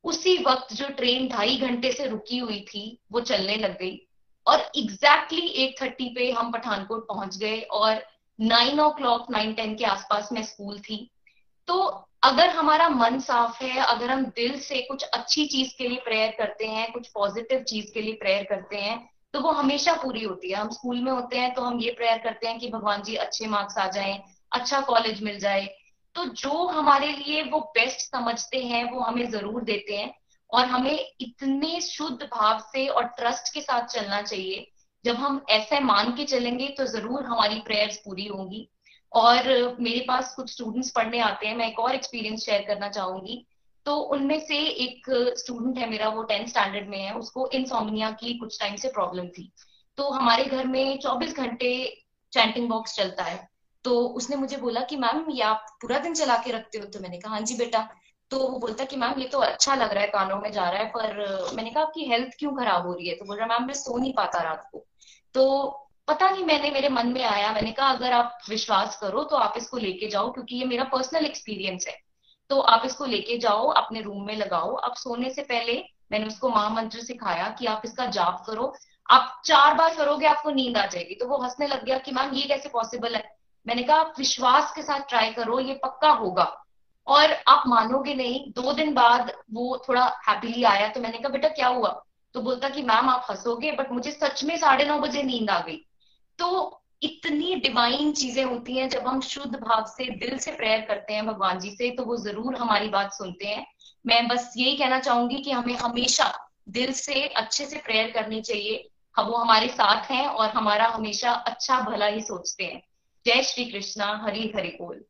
उसी वक्त जो ट्रेन ढाई घंटे से रुकी हुई थी, वो चलने लग गई। और एग्जैक्टली एट थर्टी पे हम पठानकोट पहुँच गए और nine o'clock nine ten के आसपास मैं स्कूल थी। तो अगर हमारा मन साफ़ है, अगर हम दिल से कुछ अच्छी चीज़ के लिए प्रेयर करते हैं, कुछ पॉजिटिव चीज़ के लिए प्रेयर करते हैं तो वो हमेशा पूरी होती है। हम स्कूल में होते हैं तो हम ये प्रेयर करते हैं कि भगवान जी अच्छे मार्क्स आ जाए अच्छा कॉलेज मिल जाए। तो जो हमारे लिए वो बेस्ट समझते हैं, वो हमें ज़रूर देते हैं और हमें इतने शुद्ध भाव से और ट्रस्ट के साथ चलना चाहिए। जब हम ऐसे मान के चलेंगे तो ज़रूर हमारी प्रेयर्स पूरी होंगी। और मेरे पास कुछ स्टूडेंट्स पढ़ने आते हैं, मैं एक और एक्सपीरियंस शेयर करना चाहूँगी। तो उनमें से एक स्टूडेंट है मेरा, वो टेंथ स्टैंडर्ड में है, उसको इंसोमनिया की कुछ टाइम से प्रॉब्लम थी। तो हमारे घर में 24 घंटे चैंटिंग बॉक्स चलता है। तो उसने मुझे बोला कि, मैम, ये आप पूरा दिन चला के रखते हो? तो मैंने कहा हाँ जी बेटा। तो वो बोलता कि, मैम, ये तो अच्छा लग रहा है, कानों में जा रहा है, पर मैंने कहा, आपकी हेल्थ क्यों खराब हो रही है? तो बोल रहा, मैम, मैं सो नहीं पाता रात को। तो पता नहीं मैंने, मेरे मन में आया। मैंने कहा, अगर आप विश्वास करो तो आप इसको लेके जाओ, क्योंकि ये मेरा पर्सनल एक्सपीरियंस है। तो आप इसको लेके जाओ, अपने रूम में लगाओ। आप सोने से पहले मैंने उसको महामंत्र सिखाया कि आप इसका जाप करो। आप चार बार करोगे, आपको नींद आ जाएगी। तो वो हंसने लग गया कि, मैम, ये कैसे पॉसिबल है? मैंने कहा, आप विश्वास के साथ ट्राई करो, ये पक्का होगा। और आप मानोगे नहीं, दो दिन बाद वो थोड़ा हैप्पीली आया। तो मैंने कहा, बेटा, क्या हुआ? तो बोलता कि, मैम, आप हंसोगे बट मुझे सच में साढ़े नौ बजे नींद आ गई। तो इतनी डिवाइन चीज़ें होती हैं, जब हम शुद्ध भाव से, दिल से प्रेयर करते हैं भगवान जी से तो वो ज़रूर हमारी बात सुनते हैं। मैं बस यही कहना चाहूँगी कि हमें हमेशा दिल से, अच्छे से प्रेयर करनी चाहिए। हम, वो हमारे साथ हैं और हमारा हमेशा अच्छा भला ही सोचते हैं। जय श्री कृष्णा, हरी हरि बोल।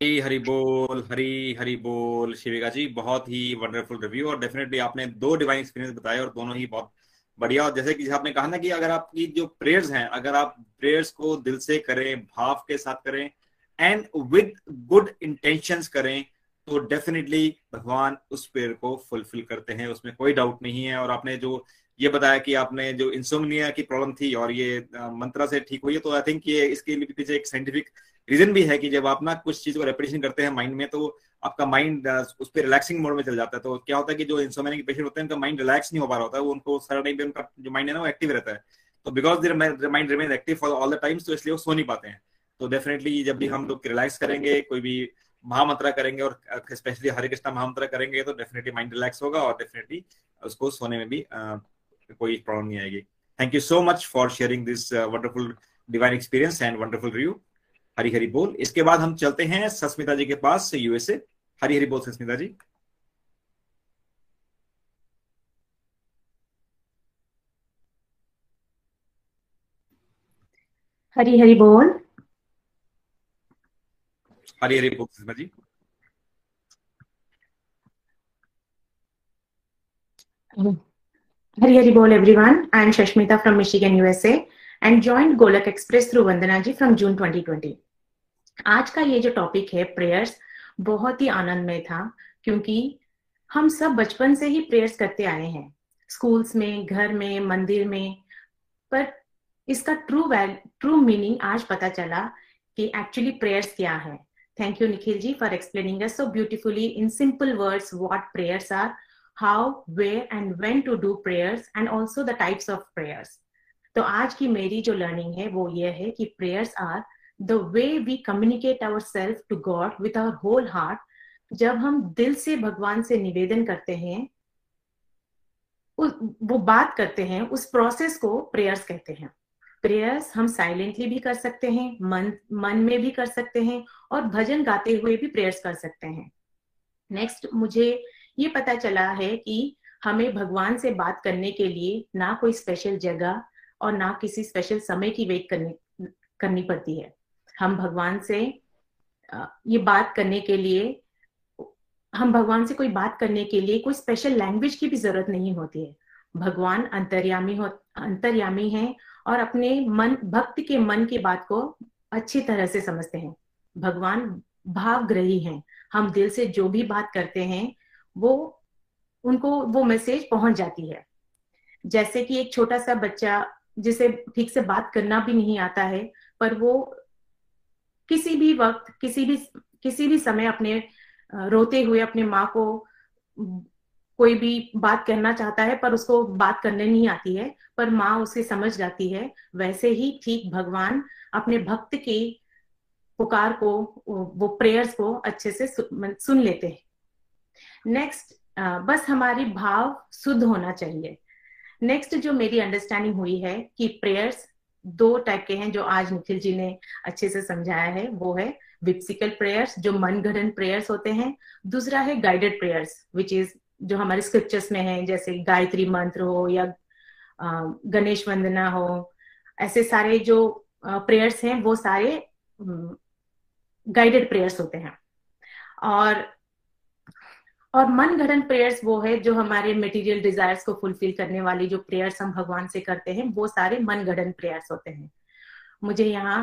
हरी हरी बोल, हरी हरी बोल। शिविका जी, बहुत ही वंडरफुल रिव्यू और डेफिनेटली आपने दो डिवाइन एक्सपीरियंस बताए और दोनों ही बहुत बढ़िया। और जैसे कि आपने कहा ना कि अगर आपकी जो प्रेयर्स हैं, अगर आप प्रेयर्स को दिल से करें, भाव के साथ करें एंड विद गुड इंटेंशंस करें तो डेफिनेटली भगवान उस प्रेयर को फुलफिल करते हैं। उसमें कोई डाउट नहीं है। और आपने जो, ये बताया कि आपने जो इंसोमनिया की प्रॉब्लम थी और ये मंत्रा से ठीक हुई है तो आई थिंक ये इसके पीछे एक साइंटिफिक रीजन भी है कि जब आप ना कुछ चीज़ को रेपिटेशन करते हैं माइंड में तो आपका माइंड उस पर रिलैक्सिंग मोड में चल जाता है। तो क्या होता है कि जो इंसोमेनिया के पेशेंट होते हैं उनका माइंड रिलैक्स नहीं हो पा रहा होता है। वो उनको सारा टाइम पे उनका जो माइंड है ना वो एक्टिव रहता है। तो because there mind remain active for all the times तो इसलिए वो सो नहीं पाते हैं। तो डेफिनेटली जब भी हम लोग रिलैक्स करेंगे कोई भी महामंत्रा करेंगे और स्पेशली हरे कृष्णा महामंत्रा करेंगे तो डेफिनेटली माइंड रिलैक्स होगा और डेफिनेटली उसको सोने में भी uh, कोई प्रॉब्लम नहीं आएगी। Thank you so much for sharing this wonderful divine experience and wonderful review Hari Hari बोल। इसके बाद हम चलते हैं सस्मिता जी के पास यूएसए हरी हरी बोल सस्मिता जी। हरी हरी बोल। हरी हरी बोल सस्मिता जी। हरी हरी बोल everyone I am Sasmita from Michigan USA and joint Golok express through Vandana ji from June 2020 आज का ये जो टॉपिक है प्रेयर्स बहुत ही आनंदमय था क्योंकि हम सब बचपन से ही प्रेयर्स करते आए हैं स्कूल्स में घर में मंदिर में पर इसका ट्रू ट्रू मीनिंग आज पता चला कि एक्चुअली प्रेयर्स क्या है thank you Nikhil ji for explaining so beautifully in simple words what prayers are how where, and when to do prayers, and also the types of prayers. तो आज की मेरी जो लर्निंग है वो ये है कि prayers are the way we communicate our self to God with our whole heart जब हम दिल से भगवान से निवेदन करते हैं वो बात करते हैं, उस प्रोसेस को प्रेयर्स कहते हैं। प्रेयर्स हम साइलेंटली भी कर सकते हैं, मन मन में भी कर सकते हैं और भजन गाते हुए भी प्रेयर्स कर सकते हैं। नेक्स्ट मुझे ये पता चला है कि हमें भगवान से बात करने के लिए ना कोई स्पेशल जगह और ना किसी स्पेशल समय की वेट करनी करनी पड़ती है। हम भगवान से ये बात करने के लिए, हम भगवान से कोई बात करने के लिए कोई स्पेशल लैंग्वेज की भी ज़रूरत नहीं होती है। भगवान अंतर्यामी हो, अंतर्यामी है और अपने मन, भक्त के मन की बात को अच्छी तरह से समझते हैं। भगवान भावग्रही हैं। हम दिल से जो भी बात करते हैं, वो, उनको वो मैसेज पहुँच जाती है। जैसे कि एक छोटा सा बच्चा, जिसे ठीक से बात करना भी नहीं आता है, पर वो किसी भी वक्त, किसी भी किसी भी समय अपने रोते हुए अपने माँ को कोई भी बात कहना चाहता है पर उसको बात करने नहीं आती है, पर माँ उसे समझ जाती है, वैसे ही ठीक भगवान अपने भक्त की पुकार को, वो प्रेयर्स को अच्छे से सुन लेते हैं। नेक्स्ट बस हमारी भाव शुद्ध होना चाहिए। नेक्स्ट जो मेरी अंडरस्टैंडिंग हुई है कि प्रेयर्स दो टाइप के हैं जो आज निखिल जी ने अच्छे से समझाया है, वो है विप्सिकल प्रेयर्स जो मन प्रेयर्स होते हैं। दूसरा है गाइडेड प्रेयर्स विच इज़ जो हमारे स्क्रिप्चर्स में है, जैसे गायत्री मंत्र हो या गणेश वंदना हो, ऐसे सारे जो प्रेयर्स हैं, वो सारे गाइडेड प्रेयर्स होते हैं। और और मन गढ़न प्रेयर्स वो है जो हमारे मटेरियल डिजायर्स को फुलफिल करने वाली जो प्रेयर्स हम भगवान से करते हैं, वो सारे मन गढ़न प्रेयर्स होते हैं। मुझे यहाँ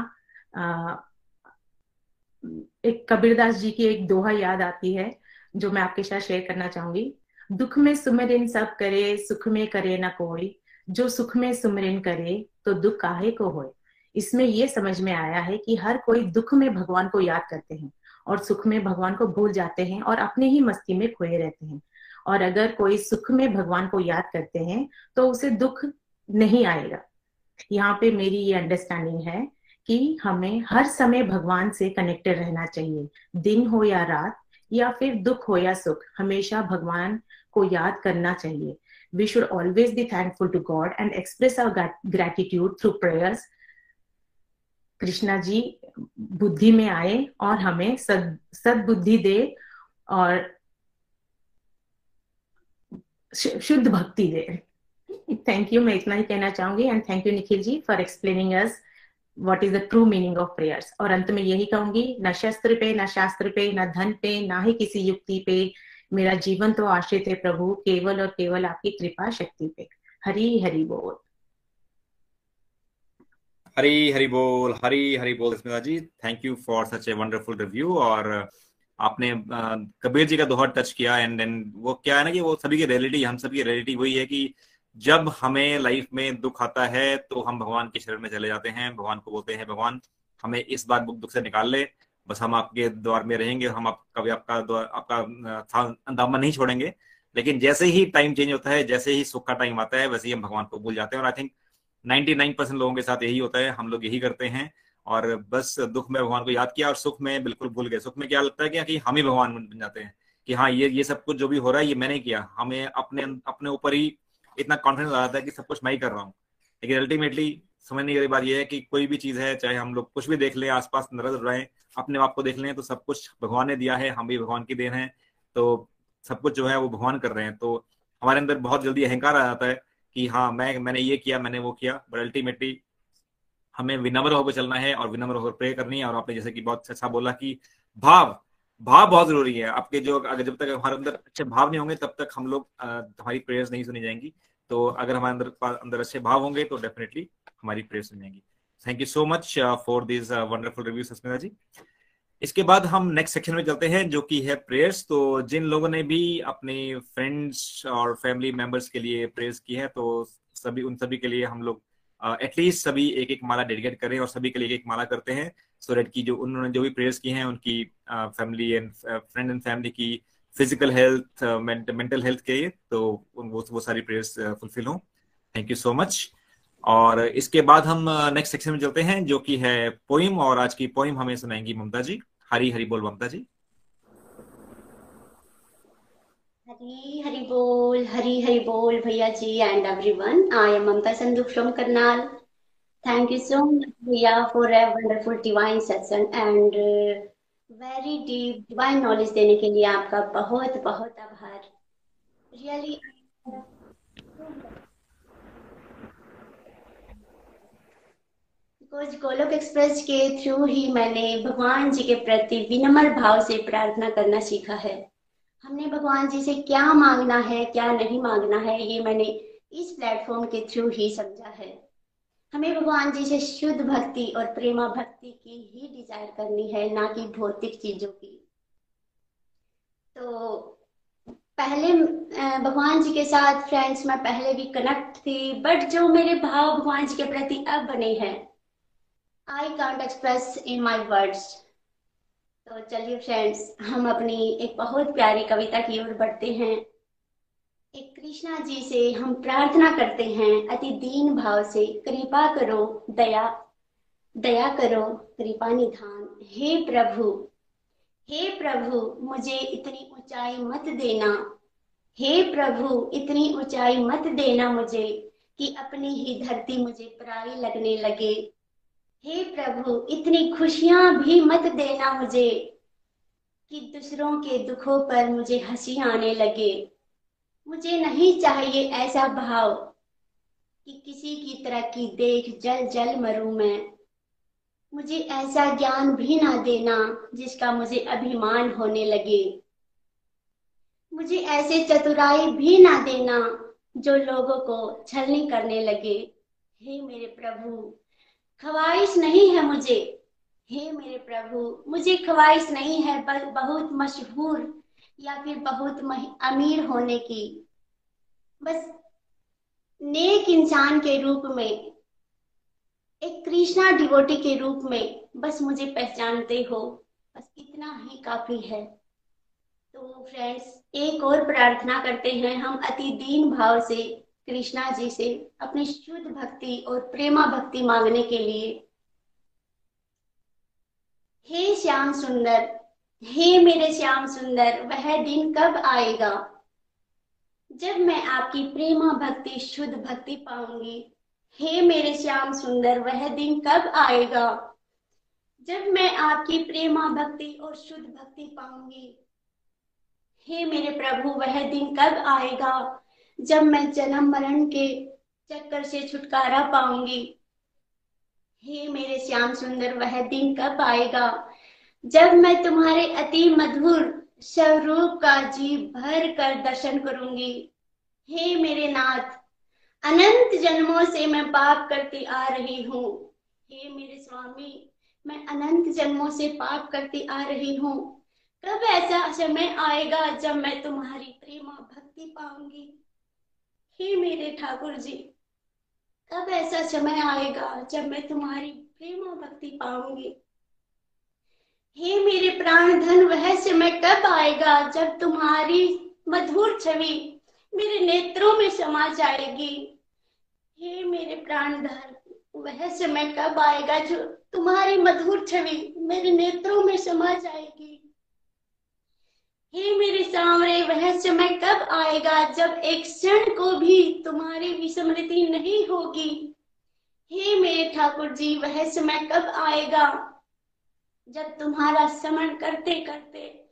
एक कबीरदास जी की एक दोहा याद आती है, जो मैं आपके साथ शेयर करना चाहूँगी। दुख में सुमरिन सब करे, सुख में करे ना कोई। जो सुख में सुमरिन करे तो दुख काहे को होए? इसमें ये समझ में आया है कि हर कोई दुख में भगवान को याद करते हैं। और सुख में भगवान को भूल जाते हैं और अपने ही मस्ती में खोए रहते हैं। और अगर कोई सुख में भगवान को याद करते हैं तो उसे दुख नहीं आएगा। यहाँ पे मेरी ये अंडरस्टैंडिंग है कि हमें हर समय भगवान से कनेक्टेड रहना चाहिए। दिन हो या रात, या फिर दुख हो या सुख, हमेशा भगवान को याद करना चाहिए। We should always be thankful to God and express our gratitude through prayers Krishna ji बुद्धि में आए और हमें सद, सदबुद्धि दे और शुद्ध भक्ति दे। थैंक यू मैं इतना ही कहना चाहूँगी and thank you Nikhil ji for explaining us what is the true meaning of prayers और अंत में यही कहूँगी, न शस्त्र पे, न शास्त्र पे, न धन पे, ना ही किसी युक्ति पे मेरा जीवन तो आश्रित है प्रभु, केवल और केवल आपकी कृपा शक्ति पे। हरी हरी बोल। हरी हरी बोल, हरी हरी बोल Smita ji. Thank you for such a wonderful review और आपने कबीर जी का दोहर टच किया एंड देन वो क्या है ना कि वो सभी की रियलिटी हम सभी की रियलिटी वही है कि जब हमें लाइफ में दुख आता है तो हम भगवान के शरण में चले जाते हैं। भगवान को बोलते हैं, भगवान, हमें इस बार दुख से निकाल ले। बस हम आपके द्वार में रहेंगे हम आप, कभी आपका आपका दामन नहीं छोड़ेंगे। लेकिन जैसे ही टाइम चेंज होता है, जैसे ही सुख का टाइम आता है, वैसे ही हम भगवान को भूल जाते हैं और आई थिंक 99 परसेंट लोगों के साथ यही होता है, हम लोग यही करते हैं। और बस दुख में भगवान को याद किया और सुख में बिल्कुल भूल गए। सुख में क्या लगता है कि हम ही भगवान बन जाते हैं कि हाँ ये ये सब कुछ जो भी हो रहा है, ये मैंने किया। हमें अपने अपने ऊपर ही इतना कॉन्फिडेंस आ जाता है कि सब कुछ मैं ही कर रहा हूँ। लेकिन अल्टीमेटली समझने की बात यह है कि कोई भी चीज़ है, चाहे हम लोग कुछ भी देख लें, आसपास नज़र रहे, अपने आप को देख लें तो सब कुछ भगवान ने दिया है, हम भी भगवान की देन है। तो सब कुछ जो है वो भगवान कर रहे हैं। तो हमारे अंदर बहुत जल्दी अहंकार आ जाता है कि हाँ मैं, मैंने ये किया, मैंने वो किया बट अल्टीमेटली हमें विनम्र होकर चलना है और विनम्र होकर प्रे करनी है। और आपने जैसे कि बहुत अच्छा बोला कि भाव भाव बहुत ज़रूरी है। आपके जो, अगर जब तक हमारे अंदर अच्छे भाव नहीं होंगे, तब तक हम लोग हमारी प्रेयर्स नहीं सुनी जाएँगी। तो अगर हमारे अंदर अंदर अच्छे भाव होंगे तो डेफिनेटली हमारी प्रेयर्स सुनी जाएँगी। Thank you so much for this wonderful review Sasmita ji इसके बाद हम नेक्स्ट सेक्शन में चलते हैं जो कि है प्रेयर्स तो जिन लोगों ने भी अपने फ्रेंड्स और फैमिली मेंबर्स के लिए प्रेयर्स की है तो सभी उन सभी के लिए हम लोग एटलीस्ट uh, सभी एक एक माला डेडिकेट करें और सभी के लिए एक एक माला करते हैं। सो so की जो उन्होंने जो भी प्रेयर्स की हैं उनकी family and friend and family की फ़िज़िकल हेल्थ मेंटल हेल्थ के लिए तो वो वो सारी प्रेयर्स फुलफिल हों। थैंक यू सो मच और इसके बाद हम नेक्स्ट सेक्शन में चलते हैं, जो कि है पोइम और आज की पोइम हमें सुनाएँगी ममता जी, हरी हरी बोल ममता जी। हरी हरी बोल, हरी हरी बोल भैया जी and everyone I am Mamta Sandhu from Karnal. Thank you so much भैया for a wonderful divine session and very deep divine knowledge देने के लिए आपका बहुत बहुत आभार। रियली बिकॉज़ गोलोक एक्सप्रेस के थ्रू ही मैंने भगवान जी के प्रति विनम्र भाव से प्रार्थना करना सीखा है। हमने भगवान जी से क्या मांगना है, क्या नहीं मांगना है, ये मैंने इस प्लेटफॉर्म के थ्रू ही समझा है। हमें भगवान जी से शुद्ध भक्ति और प्रेमा भक्ति की ही डिज़ायर करनी है, ना कि भौतिक चीज़ों की। तो पहले भगवान जी के साथ फ्रेंड्स में पहले भी कनेक्ट थी बट जो मेरे भाव भगवान जी के प्रति अब बने हैं I can't express in my words तो चलिए फ्रेंड्स हम अपनी एक बहुत प्यारी कविता की ओर बढ़ते हैं। एक कृष्णा जी से हम प्रार्थना करते हैं, अति दीन भाव से कृपा करो, दया दया करो, कृपा निधान। हे प्रभु हे प्रभु, मुझे इतनी ऊंचाई मत देना। हे प्रभु, इतनी ऊंचाई मत देना मुझे कि अपनी ही धरती मुझे पराई लगने लगे। हे प्रभु, इतनी खुशियाँ भी मत देना मुझे कि दूसरों के दुखों पर मुझे हँसी आने लगे। मुझे नहीं चाहिए ऐसा भाव कि किसी की तरक्की देख जल जल मरूं मैं। मुझे ऐसा ज्ञान भी ना देना जिसका मुझे अभिमान होने लगे। मुझे ऐसे चतुराई भी ना देना जो लोगों को छलनी करने लगे। हे मेरे प्रभु ख्वाहिश नहीं है मुझे। हे मेरे प्रभु, मुझे ख्वाहिश नहीं है बहुत मशहूर या फिर बहुत अमीर होने की। बस नेक इंसान के रूप में, एक कृष्णा डिवोटी के रूप में बस मुझे पहचानते हो। बस इतना ही काफ़ी है। तो फ्रेंड्स एक और प्रार्थना करते हैं हम अति दीन भाव से। कृष्णा जी से अपनी शुद्ध भक्ति और प्रेमा भक्ति मांगने के लिए, हे श्याम सुंदर, हे मेरे श्याम सुंदर, वह दिन कब आएगा? जब मैं आपकी प्रेमा भक्ति, शुद्ध भक्ति पाऊँगी, हे मेरे श्याम सुंदर, वह दिन कब आएगा? जब मैं आपकी प्रेमा भक्ति और शुद्ध भक्ति पाऊँगी, हे मेरे प्रभु, वह दिन कब आएगा? जब मैं जन्म मरण के चक्कर से छुटकारा पाऊँगी, हे मेरे श्याम सुंदर, वह दिन कब आएगा? जब मैं तुम्हारे अति मधुर स्वरूप का जी भर कर दर्शन करूँगी, हे मेरे नाथ, अनंत जन्मों से मैं पाप करती आ रही हूँ। हे मेरे स्वामी, मैं अनंत जन्मों से पाप करती आ रही हूँ। कब ऐसा समय आएगा जब मैं तुम्हारी प्रेमा भक्ति पाऊँगी? हे मेरे ठाकुर जी, कब ऐसा समय आएगा जब मैं तुम्हारी प्रेम भक्ति पाऊँगी? हे मेरे प्राण धन, वह समय कब आएगा जब तुम्हारी मधुर छवि मेरे नेत्रों में समा जाएगी? हे मेरे प्राण धन, वह समय कब आएगा जो तुम्हारी मधुर छवि मेरे नेत्रों में समा जाएगी? हे मेरे सामने वह समय कब आएगा जब एक क्षण को भी तुम्हारी विस्मृति नहीं होगी। हे मेरे ठाकुर जी वह समय कब आएगा? जब तुम्हारा स्मरण करते करते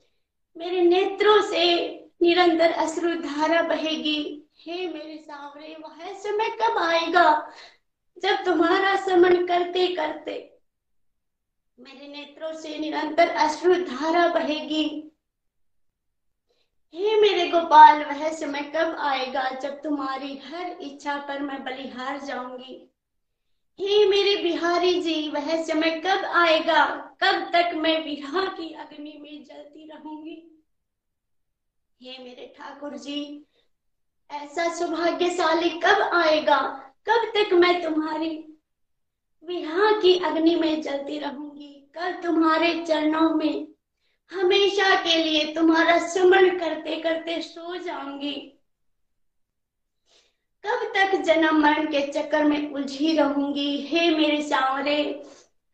मेरे नेत्रों से निरंतर अश्रु धारा बहेगी। हे मेरे सामने वह समय कब आएगा? जब तुम्हारा स्मरण करते करते मेरे नेत्रों से निरंतर अश्रु धारा बहेगी। हे मेरे गोपाल वह समय कब आएगा जब तुम्हारी हर इच्छा पर मैं बलिहार जाऊँगी? हे मेरे बिहारी जी वह समय कब आएगा? कब तक मैं विवाह की अग्नि में जलती रहूँगी? हे मेरे ठाकुर जी, ऐसा सौभाग्यशाली कब आएगा? कब तक मैं तुम्हारी विवाह की अग्नि में जलती रहूँगी? कब तुम्हारे चरणों में हमेशा के लिए तुम्हारा स्मरण करते करते सो जाऊँगी। कब तक जन्म मरण के चक्कर में उलझी रहूँगी? हे मेरे सांवरे,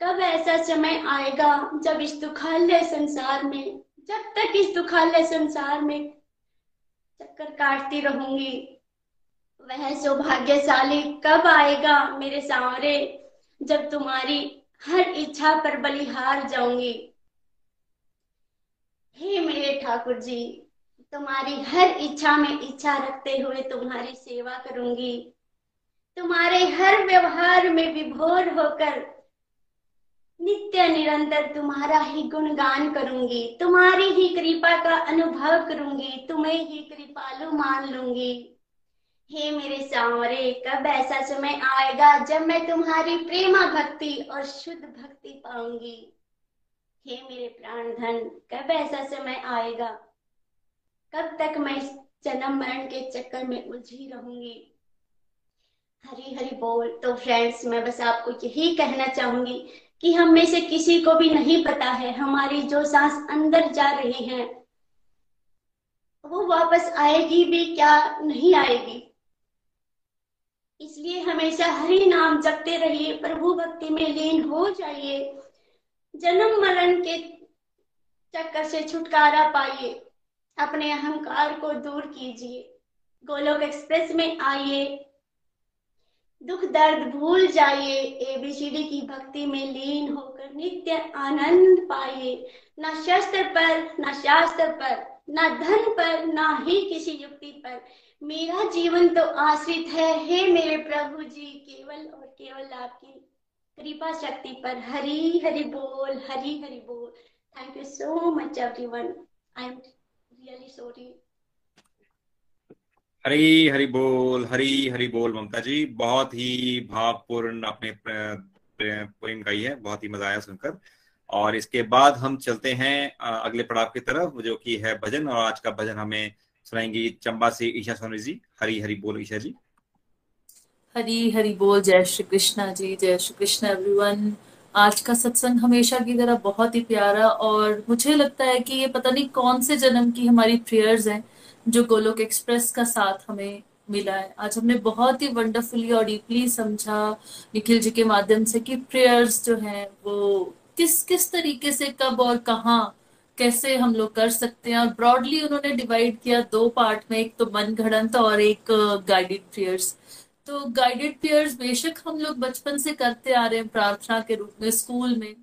कब ऐसा समय आएगा जब इस दुखालय संसार में, जब तक इस दुखालय संसार में चक्कर काटती रहूँगी? वह सौभाग्यशाली कब आएगा मेरे सांवरे, जब तुम्हारी हर इच्छा पर बलिहार जाऊँगी? हे मेरे ठाकुर जी तुम्हारी हर इच्छा में इच्छा रखते हुए तुम्हारी सेवा करूँगी। तुम्हारे हर व्यवहार में विभोर होकर नित्य निरंतर तुम्हारा ही गुणगान करूँगी। तुम्हारी ही कृपा का अनुभव करूँगी। तुम्हें ही कृपालु मान लूँगी। हे मेरे सांवरे कब ऐसा समय आएगा जब मैं तुम्हारी प्रेमा भक्ति और शुद्ध भक्ति पाऊँगी? हे मेरे प्राण धन, कब ऐसा समय आएगा? कब तक मैं जन्म मरण के चक्कर में उलझी रहूँगी? हरी हरी बोल। तो फ्रेंड्स मैं बस आपको यही कहना चाहूँगी कि हम में से किसी को भी नहीं पता है, हमारी जो सांस अंदर जा रही है, वो वापस आएगी भी क्या नहीं आएगी? इसलिए हमेशा हरि नाम जपते रहिए, प्रभु भक्ति में लीन हो जाइए। जन्म मरण के चक्कर से छुटकारा पाइए। अपने अहंकार को दूर कीजिए। गोलोक एक्सप्रेस में आइए। दुख दर्द भूल जाइए। एबीसीडी की भक्ति में लीन होकर नित्य आनंद पाइए। न शस्त्र पर, न शास्त्र पर, न धन पर, न ही किसी युक्ति पर। मेरा जीवन तो आश्रित है। हे मेरे प्रभु जी, केवल और केवल आपकी कृपा शक्ति पर हरी हरि बोल, हरी हरि बोल। Thank you so much everyone I am really sorry Hari Hari बोल, हरी हरि बोल, ममता जी। बहुत ही भावपूर्ण अपने पोइम गाई है। बहुत ही मज़ा आया सुनकर। और इसके बाद हम चलते हैं अगले पड़ाव की तरफ़, जो कि है भजन। और आज का भजन हमें सुनाएँगी चंबा से ईशा सोनी जी। हरी हरि बोल, ईशा जी। हरी हरी बोल, जय श्री कृष्णा जी, जय श्री कृष्ण एवरीवन आज का सत्संग हमेशा की तरह बहुत ही प्यारा और मुझे लगता है कि ये पता नहीं कौन से जन्म की हमारी प्रेयर्स हैं जो गोलोक एक्सप्रेस का साथ हमें मिला है। आज हमने बहुत ही वंडरफुली और डीपली समझा निखिल जी के माध्यम से कि प्रेयर्स जो हैं वो किस किस तरीके से, कब और कहाँ, कैसे हम लोग कर सकते हैं और ब्रॉडली उन्होंने डिवाइड किया दो पार्ट में, एक तो मन घड़ंत और एक गाइडेड प्रेयर्स तो गाइडेड प्रेयर्स बेशक हम लोग बचपन से करते आ रहे हैं प्रार्थना के रूप में स्कूल में,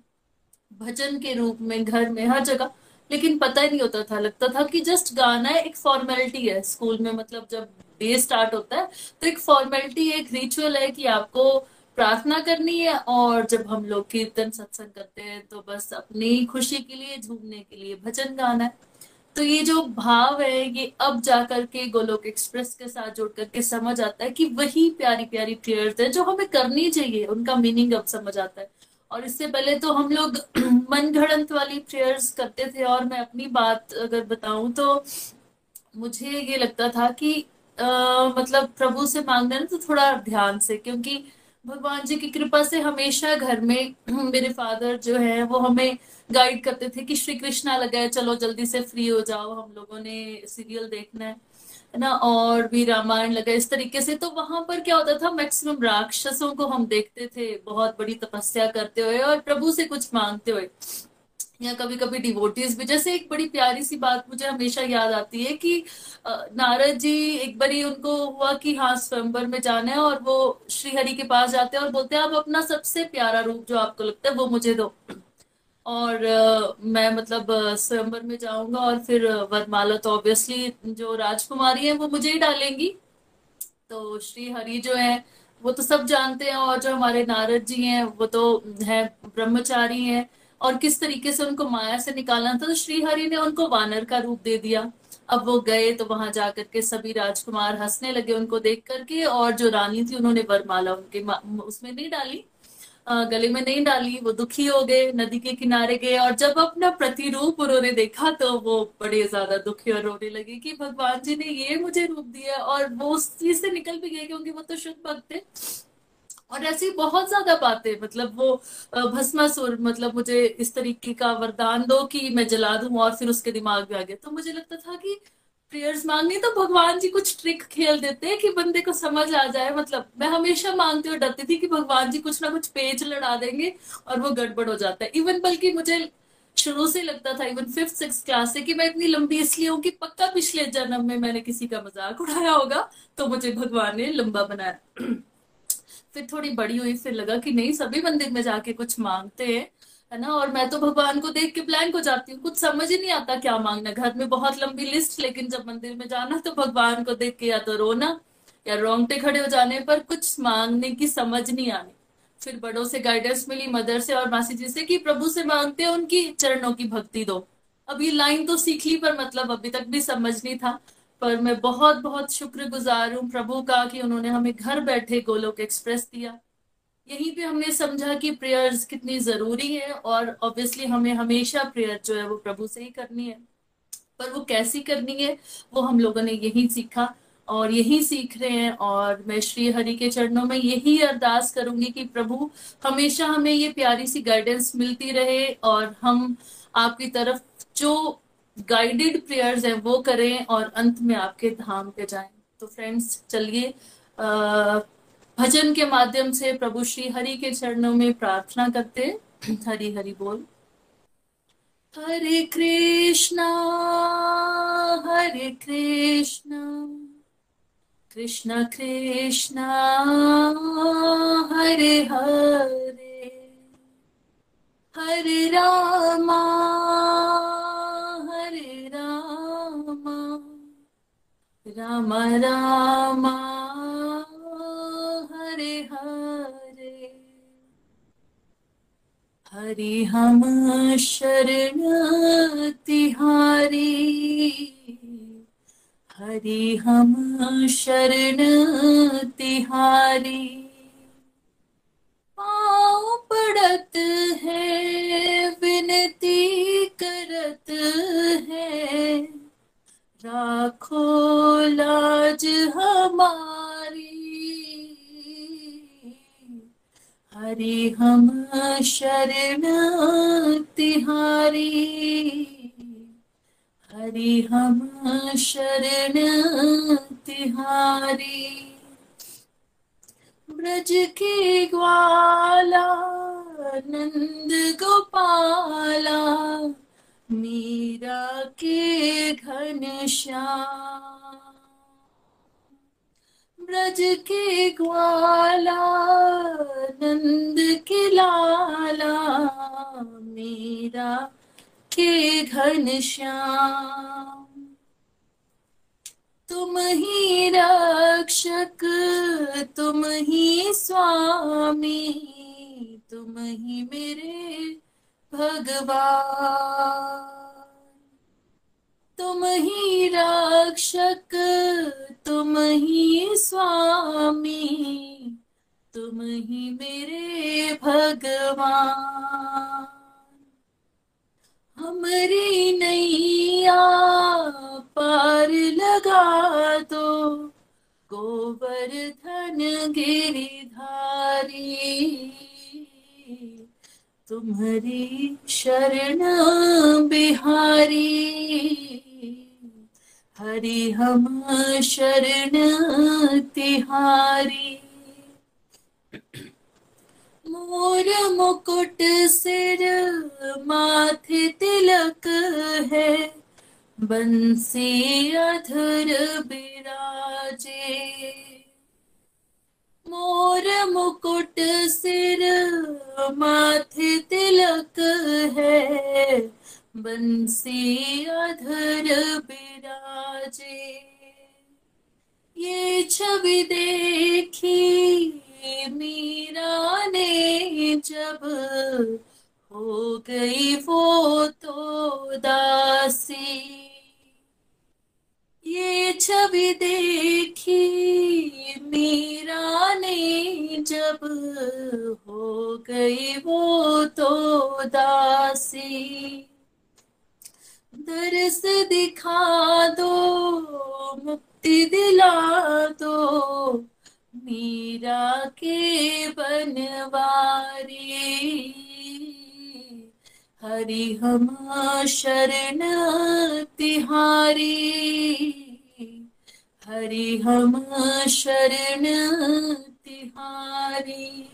भजन के रूप में, घर में, हर जगह। लेकिन पता ही नहीं होता था, लगता था कि जस्ट गाना है एक फॉर्मेलिटी है स्कूल में मतलब जब डे स्टार्ट होता है तो एक फॉर्मेलिटी एक रिचुअल है कि आपको प्रार्थना करनी है और जब हम लोग कीर्तन, सत्संग करते हैं तो बस अपनी खुशी के लिए, झूमने के लिए भजन गाना है। तो ये जो भाव है ये अब जाकर के गोलोक एक्सप्रेस के साथ जुड़ करके समझ आता है कि वही प्यारी प्यारी प्रेयर्स है जो हमें करनी चाहिए उनका मीनिंग अब समझ आता है। और इससे पहले तो हम लोग [CLEARS THROAT] मन घड़ंत वाली प्रेयर्स करते थे और मैं अपनी बात अगर बताऊँ तो मुझे ये लगता था कि आ, मतलब प्रभु से मांगना ना तो थोड़ा ध्यान से क्योंकि भगवान जी की कृपा से हमेशा घर में [CLEARS THROAT] मेरे फादर जो है, वो हमें गाइड करते थे कि श्री कृष्णा है, चलो जल्दी से फ्री हो जाओ, हम लोगों ने सीरियल देखना है ना? और भी रामायण लगा इस तरीके से। तो वहाँ पर क्या होता था मैक्सिमम राक्षसों को हम देखते थे, बहुत बड़ी तपस्या करते हुए और प्रभु से कुछ मांगते हुए। या कभी कभी डिवोटीज भी, जैसे एक बड़ी प्यारी सी बात मुझे हमेशा याद आती है कि नारद जी एक बारी उनको हुआ कि हाँ स्वयंवर में जाना है और वो श्रीहरि के पास जाते हैं और बोलते हैं, आप अपना सबसे प्यारा रूप जो आपको लगता है वो मुझे दो। और मैं मतलब स्वयंवर में जाऊँगा और फिर वरमाला तो ऑब्वियसली जो राजकुमारी है वो मुझे ही डालेंगी। तो श्री हरि जो है, वो तो सब जानते हैं और जो हमारे नारद जी हैं, वो तो है ब्रह्मचारी हैं। और किस तरीके से उनको माया से निकालना था तो श्री हरि ने उनको वानर का रूप दे दिया। अब वो गए तो वहाँ जाकर के सभी राजकुमार हंसने लगे उनको देख करके, और जो रानी थी उन्होंने वरमाला उनके उसमें नहीं डाली गले में नहीं डाली, वो दुखी हो गए, नदी के किनारे गए, और जब अपना प्रतिरूप उन्होंने देखा तो वो बड़े ज़्यादा दुखी और रोने लगे कि भगवान जी ने ये मुझे रूप दिया, और वो उस चीज़ से निकल भी गए, क्योंकि वो तो शुद्ध भक्त थे। और ऐसी बहुत ज़्यादा बातें मतलब वो भस्मासुर मतलब मुझे इस तरीके का वरदान दो कि मैं जला दूँ और फिर उसके दिमाग में आ गया। तो मुझे लगता था कि प्रेयर्स मांगनी तो भगवान जी कुछ ट्रिक खेल देते हैं कि बंदे को समझ आ जाए। मतलब मैं हमेशा मांगती हुई डरती थी कि भगवान जी कुछ ना कुछ पेज लड़ा देंगे और वो गड़बड़ हो जाता है। इवन बल्कि मुझे शुरू से लगता था इवन फिफ्थ सिक्स क्लास से कि मैं इतनी लंबी इसलिए हूँ कि पक्का पिछले जन्म में मैंने किसी का मज़ाक उड़ाया होगा तो मुझे भगवान ने लंबा बनाया। फिर थोड़ी बड़ी हुई, फिर लगा कि नहीं, सभी मंदिर में जाके कुछ मांगते हैं, है ना? और मैं तो भगवान को देख के ब्लैंक हो जाती हूँ, कुछ समझ ही नहीं आता क्या मांगना घर में बहुत लंबी लिस्ट लेकिन जब मंदिर में जाना तो भगवान को देख के या तो रोना, या रोंगटे खड़े हो जाने पर कुछ मांगने की समझ नहीं आनी। फिर बड़ों से गाइडेंस मिली मदर से और मासी जी से कि प्रभु से मांगते हैं, उनकी चरणों की भक्ति दो। अब ये लाइन तो सीख ली, पर मतलब अभी तक भी समझ नहीं था। पर मैं बहुत बहुत शुक्रगुजार हूँ प्रभु का कि उन्होंने हमें घर बैठे गोलोक एक्सप्रेस दिया। यहीं पे हमने समझा कि प्रेयर्स कितनी ज़रूरी है और ऑब्वियसली हमें हमेशा प्रेयर जो है वो प्रभु से ही करनी है। पर वो कैसी करनी है, वो हम लोगों ने यही सीखा और यही सीख रहे हैं और मैं श्री हरि के चरणों में यही अरदास करूँगी कि प्रभु हमेशा हमें ये प्यारी सी गाइडेंस मिलती रहे और हम आपकी तरफ़ जो गाइडेड प्रेयर्स हैं, वो करें और अंत में आपके धाम पे जाएँ। तो फ्रेंड्स चलिए भजन के माध्यम से प्रभु श्री हरि के चरणों में प्रार्थना करते हरि हरि बोल। हरे कृष्णा हरे कृष्णा, कृष्ण कृष्ण, हरे हरे हरे रामा। राम राम, हरे हरे। हरि हम शरण तिहारी हरि हम शरण तिहारी पाँव पड़त है, विनती करत है। राखो लाज हमारी। हरि हम शरण तिहारी हरि हम शरण तिहारी ब्रज के ग्वाला, नंद गोपाला मीरा के घन श्याम, ब्रज के ग्वाला, नंद के लाला, मीरा के घन श्याम। तुम ही रक्षक, तुम ही स्वामी, तुम ही मेरे भगवान। तुम ही रक्षक, तुम ही स्वामी, तुम ही मेरे भगवान। हमारी नैया पार लगा दो, गोवर्धन गिरिधारी। तुम्हारी शरण बिहारी, हरि हम शरण तिहारी। मोर मुकुट सिर माथे तिलक है, बंसी अधर बिराजे। मोर मुकुट सिर, माथे तिलक है। बंसी अधर बिराजे। ये छवि देखी मीरा ने जब हो गई वो तो दासी। ये छवि देखी मीरा ने जब हो गई वो तो दासी। दरस दिखा दो, मुक्ति दिला दो, मीरा के बनवारी। हरि हम शरण तिहारी हरि हम शरण तिहारी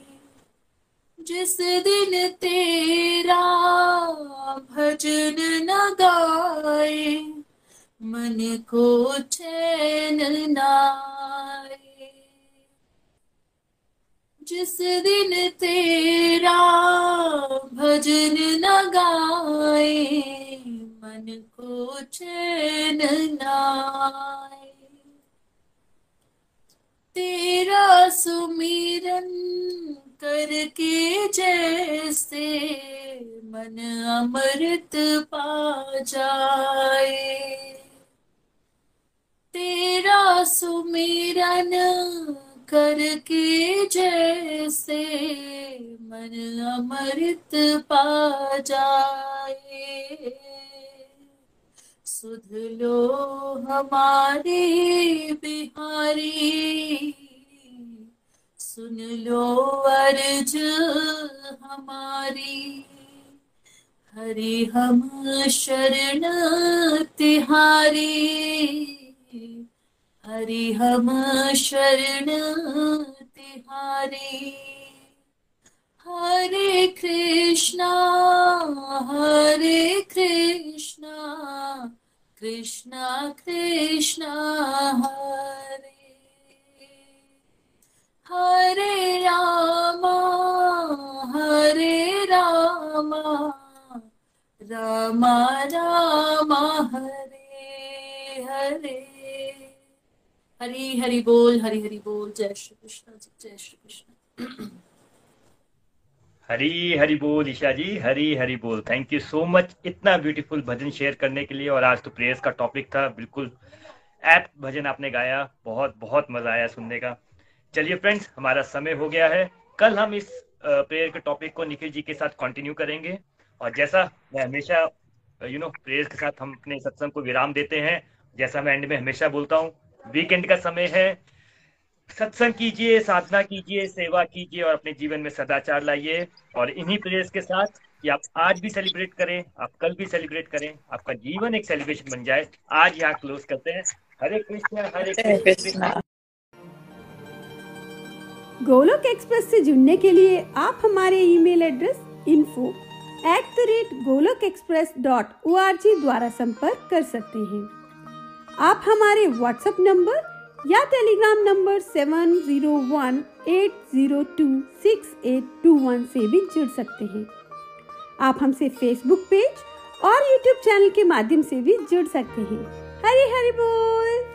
जिस दिन तेरा भजन न गाए, मन को चैन नाए। जिस दिन तेरा भजन न गाए, मन को चैन नाए तेरा सुमिरन करके जैसे मन अमृत पा जाए। तेरा सुमिरन करके जैसे मन अमृत पा जाए। सुध लो हमारे बिहारी, सुन लो अर्ज़ हमारी। हरि हम शरण तिहारी। हरि हम शरण तिहारी। हरे कृष्णा हरे कृष्णा कृष्णा कृष्णा, हरे। हरे रामा हरे रामा रामा रामा, हरे हरे। हरी, हरि बोल, हरी, हरि बोल। जय श्री कृष्ण जी, जय श्री कृष्ण। हरी हरी बोल, ईशा जी, हरी हरी बोल। थैंक यू सो मच इतना ब्यूटीफुल भजन शेयर करने के लिए और आज तो प्रेयर्स का टॉपिक था, बिल्कुल। ऐप भजन आपने गाया, बहुत बहुत मज़ा आया सुनने का। चलिए फ्रेंड्स हमारा समय हो गया है। कल हम इस प्रेयर के टॉपिक को निखिल जी के साथ कंटिन्यू करेंगे। और जैसा मैं हमेशा यू नो प्रेयर के साथ हम अपने सत्संग को विराम देते हैं, जैसा मैं एंड में हमेशा बोलता हूँ वीकेंड का समय है। सत्संग कीजिए साधना कीजिए सेवा कीजिए और अपने जीवन में सदाचार लाइए। और इन्हीं प्रेयर्स के साथ कि आप आज भी सेलिब्रेट करें आप कल भी सेलिब्रेट करें आपका जीवन एक सेलिब्रेशन बन जाए। आज यहाँ क्लोज करते हैं। हरे कृष्ण हरे कृष्ण। गोलोक एक्सप्रेस से जुड़ने के लिए आप हमारे email address info at the rate Golok express dot O द्वारा संपर्क कर सकते हैं। आप हमारे व्हाट्सएप नंबर या Telegram number seven zero one eight zero two six eight two one से भी जुड़ सकते हैं। आप हमसे फेसबुक पेज और यूट्यूब चैनल के माध्यम से भी जुड़ सकते हैं। हरी हरी बोल!